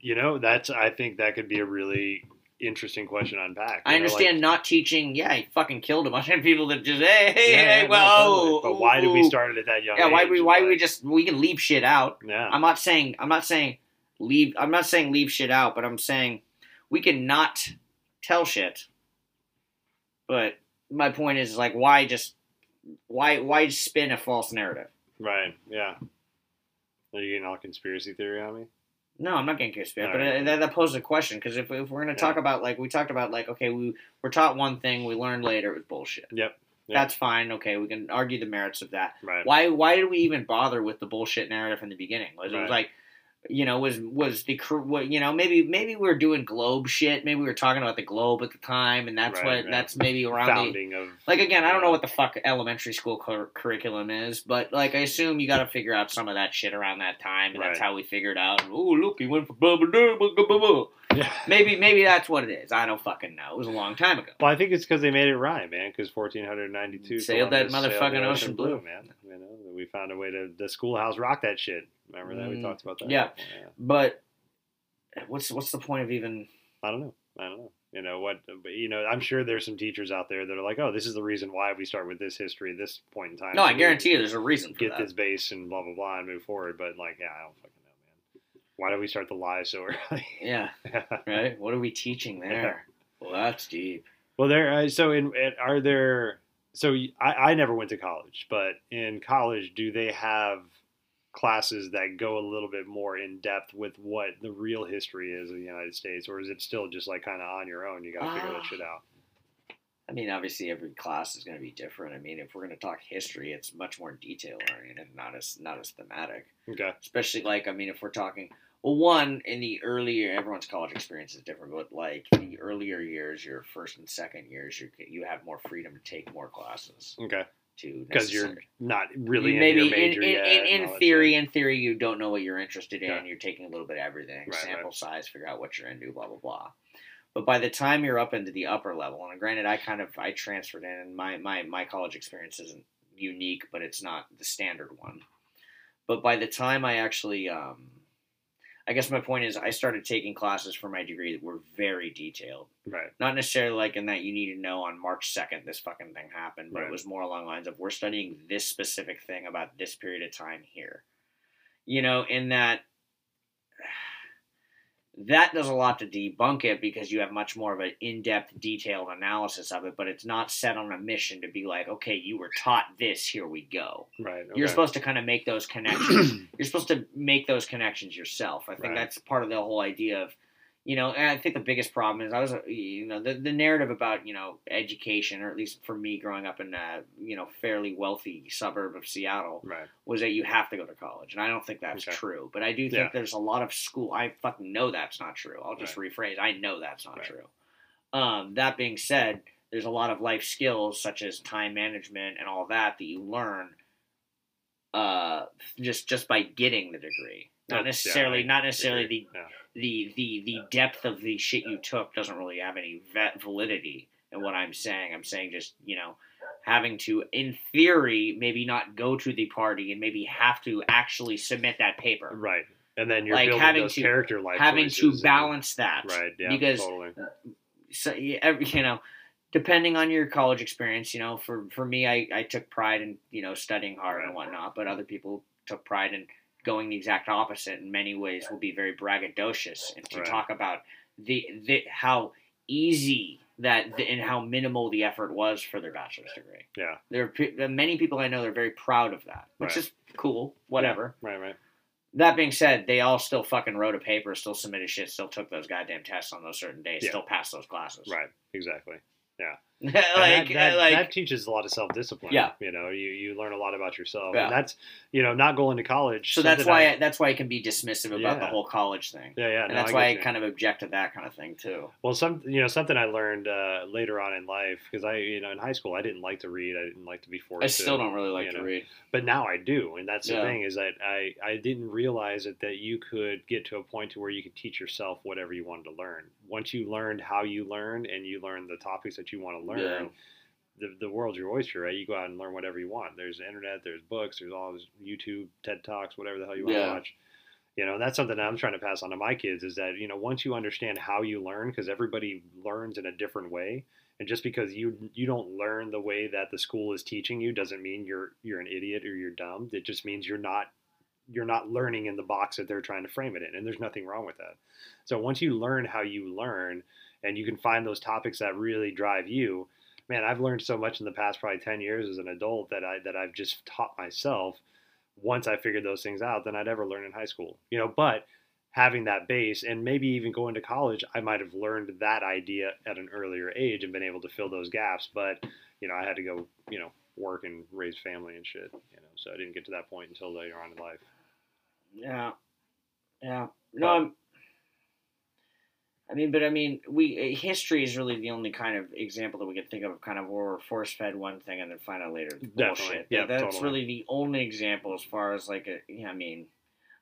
You know, that's. I think that could be a really interesting question to unpack. I You know, like- understand not teaching. Yeah, he fucking killed a bunch of people that just hey hey Yeah, hey yeah, no, well. totally. but why did we start it at that young Yeah, why we why we just we can leave shit out. Yeah, I'm not saying I'm not saying leave. I'm not saying leave shit out, but I'm saying we can not tell shit. But my point is like why just why why spin a false narrative? right. Yeah. Are you getting all conspiracy theory on me? No, I'm not getting conspiracy, All but right. uh, that, that poses a question because if, if we're going to talk Yeah. about like we talked about like okay we we're taught one thing we learned later it was bullshit. Yep. Yeah. That's fine. Okay, we can argue the merits of that. Right. Why why did we even bother with the bullshit narrative in the beginning? Was it was like you know was was the crew. you know maybe maybe we were doing globe shit maybe we were talking about the globe at the time and that's Right, what yeah. that's maybe around the of like again I don't know what the fuck elementary school cur- curriculum is but like I assume you got to figure out some of that shit around that time and that's how we figured out oh look he went for blah blah blah blah blah blah yeah. maybe maybe that's what it is I don't fucking know it was a long time ago Well, I think it's because they made it rhyme, man. Because 1492 Sailed that Columbus sailed motherfucking the ocean blue. man. You know, we found a way to the schoolhouse rock that shit. Remember that we Mm, talked about that? yeah. but what's what's the point of even I don't know. I don't know. You know what? But you know, I'm sure there's some teachers out there that are like, "Oh, this is the reason why we start with this history, this point in time." no I guarantee you there's a reason for get that. this base and blah blah blah and move forward. But like, yeah, I don't fucking know, man. Why do we start the lie so early? Yeah, right. What are we teaching there? Well, that's deep. Well, there. Uh, so, in, in are there? So, I, I never went to college, but in college, do they have classes that go a little bit more in depth with what the real history is of the United States, or is it still just like kind of on your own? You got to figure that Ah. shit out. I mean, obviously, every class is going to be different. I mean, if we're going to talk history, it's much more detail oriented, not as not as thematic. Okay. Especially like, I mean, if we're talking, well, one in the earlier, everyone's college experience is different, but like the earlier years, your first and second years, you you have more freedom to take more classes Okay. To Because you're not really You in maybe your major in, in, yet. in, in theory, in theory, you don't know what you're interested in. Yeah. You're taking a little bit of everything, Right, sample right. size, figure out what you're into, blah blah blah. But by the time you're up into the upper level, and granted, I kind of I transferred in, and my my my college experience isn't unique, but it's not the standard one. But by the time I actually, um, I guess my point is, I started taking classes for my degree that were very detailed right. not necessarily like in that you need to know on March 2nd this fucking thing happened, but Right. it was more along the lines of we're studying this specific thing about this period of time here. You know, in that that does a lot to debunk it because you have much more of an in-depth detailed analysis of it but it's not set on a mission to be like okay you were taught this here we go Right. you're supposed to kind of make those connections you're supposed to make those connections yourself. I think Right. that's part of the whole idea of, you know, and I think the biggest problem is I was, uh, you know, the, the narrative about, you know, education, or at least for me growing up in a, you know, fairly wealthy suburb of Seattle, Right. was that you have to go to college. And I don't think that's Okay. true. But I do think Yeah. there's a lot of school, I fucking know that's not true. I'll just rephrase, I know that's not Right. true. Um, that being said, there's a lot of life skills such as time management and all that that you learn uh, just just by getting the degree. Not yeah, necessarily, I not necessarily the, Yeah. The the the depth of the shit you took doesn't really have any validity in what I'm saying. I'm saying just you know having to, in theory, maybe not go to the party and maybe have to actually submit that paper. Right. And then you're Like building having those to- character life Having to choices and- balance that, Right. Yeah. because totally. so every, you know depending on your college experience you know for for me I, I took pride in you know studying hard and whatnot but other people took pride in going the exact opposite in many ways will be very braggadocious and to Right. talk about the, the how easy that the, and how minimal the effort was for their bachelor's degree Yeah. there are many people i know that are very proud of that which Right. is cool whatever Right. Right. that being said, they all still fucking wrote a paper, still submitted shit, still took those goddamn tests on those certain days, Yeah. still passed those classes. Right. Exactly. Yeah. like, that, that, like that teaches a lot of self discipline. Yeah. you know, you you learn a lot about yourself, Yeah. and that's you know not going to college. so that's why I- that's why I can be dismissive about the whole college thing. yeah, yeah, And no, that's I why I kind of object to that kind of thing too. Well, some you know something I learned uh, later on in life because I you know in high school I didn't like to read. I didn't like to be forced. I still to, don't really like you to know. read. but now I do, and that's the thing is that I I didn't realize it that you could get to a point to where you could teach yourself whatever you wanted to learn. Once you learned how you learn and you learn the topics that you want to learn. The, the world's your oyster, right? You go out and learn whatever you want. There's the internet, there's books, there's all this YouTube, TED Talks, whatever the hell you want Yeah. to watch. You know, that's something that I'm trying to pass on to my kids is that, you know, once you understand how you learn, because everybody learns in a different way, and just because you you don't learn the way that the school is teaching you doesn't mean you're you're an idiot or you're dumb. It just means you're not you're not learning in the box that they're trying to frame it in, and there's nothing wrong with that. So once you learn how you learn, and you can find those topics that really drive you, man, I've learned so much in the past probably ten years as an adult that I that I've just taught myself. Once I figured those things out, than I'd ever learn in high school. You know, but having that base and maybe even going to college, I might have learned that idea at an earlier age and been able to fill those gaps. But you know, I had to go, you know, work and raise family and shit. You know, so I didn't get to that point until later on in life. Yeah, yeah. No, I'm, I mean, but I mean, we uh, history is really the only kind of example that we can think of, kind of where we're force fed one thing and then find out later Definitely. bullshit. Yeah, that's totally. really the only example as far as like a. Yeah, I mean,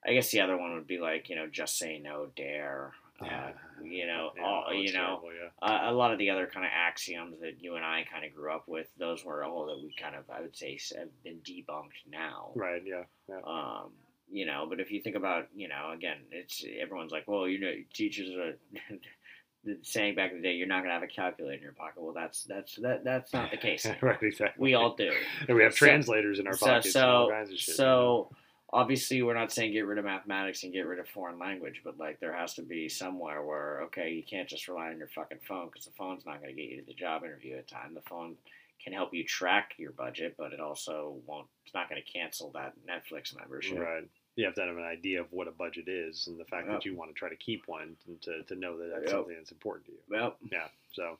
I guess the other one would be like you know, just say no, DARE. Uh, you know, Yeah, all, you know, terrible, yeah. uh, a lot of the other kind of axioms that you and I kind of grew up with, those were all that we kind of, I would say, have been debunked now. Right. Yeah. Yeah. Um, you know, but if you think about, you know, again, it's everyone's like, well, you know, teachers are saying back in the day, you're not gonna have a calculator in your pocket. Well, that's that's that that's not the case. right. Exactly. we all do. And we have So- translators in our so pockets so shit. so obviously we're not saying get rid of mathematics and get rid of foreign language, but like there has to be somewhere where okay, you can't just rely on your fucking phone because the phone's not going to get you to the job interview at time. The phone can help you track your budget, but it also won't. It's not going to cancel that Netflix membership. Right. You have to have an idea of what a budget is and the fact Yep. that you want to try to keep one and to, to know that that's Yep. something that's important to you. Well, Yeah. So,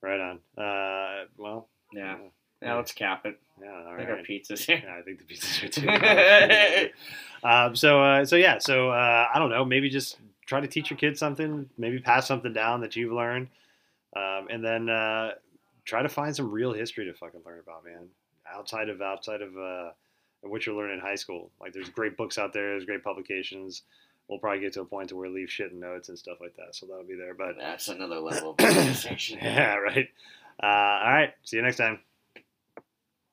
right on. Uh, well, yeah. Yeah. Now let's cap it. yeah. All I think right. our pizza's here. Yeah, I think the pizzas are too. um, so, uh, so yeah, so uh, I don't know. Maybe just try to teach your kids something. Maybe pass something down that you've learned, um, and then uh, try to find some real history to fucking learn about, man. Outside of outside of uh, what you're learning in high school. Like, there's great books out there. There's great publications. We'll probably get to a point to where we leave shit and notes and stuff like that. So that'll be there. But That's another level of conversation. yeah, right. Uh, all right. See you next time.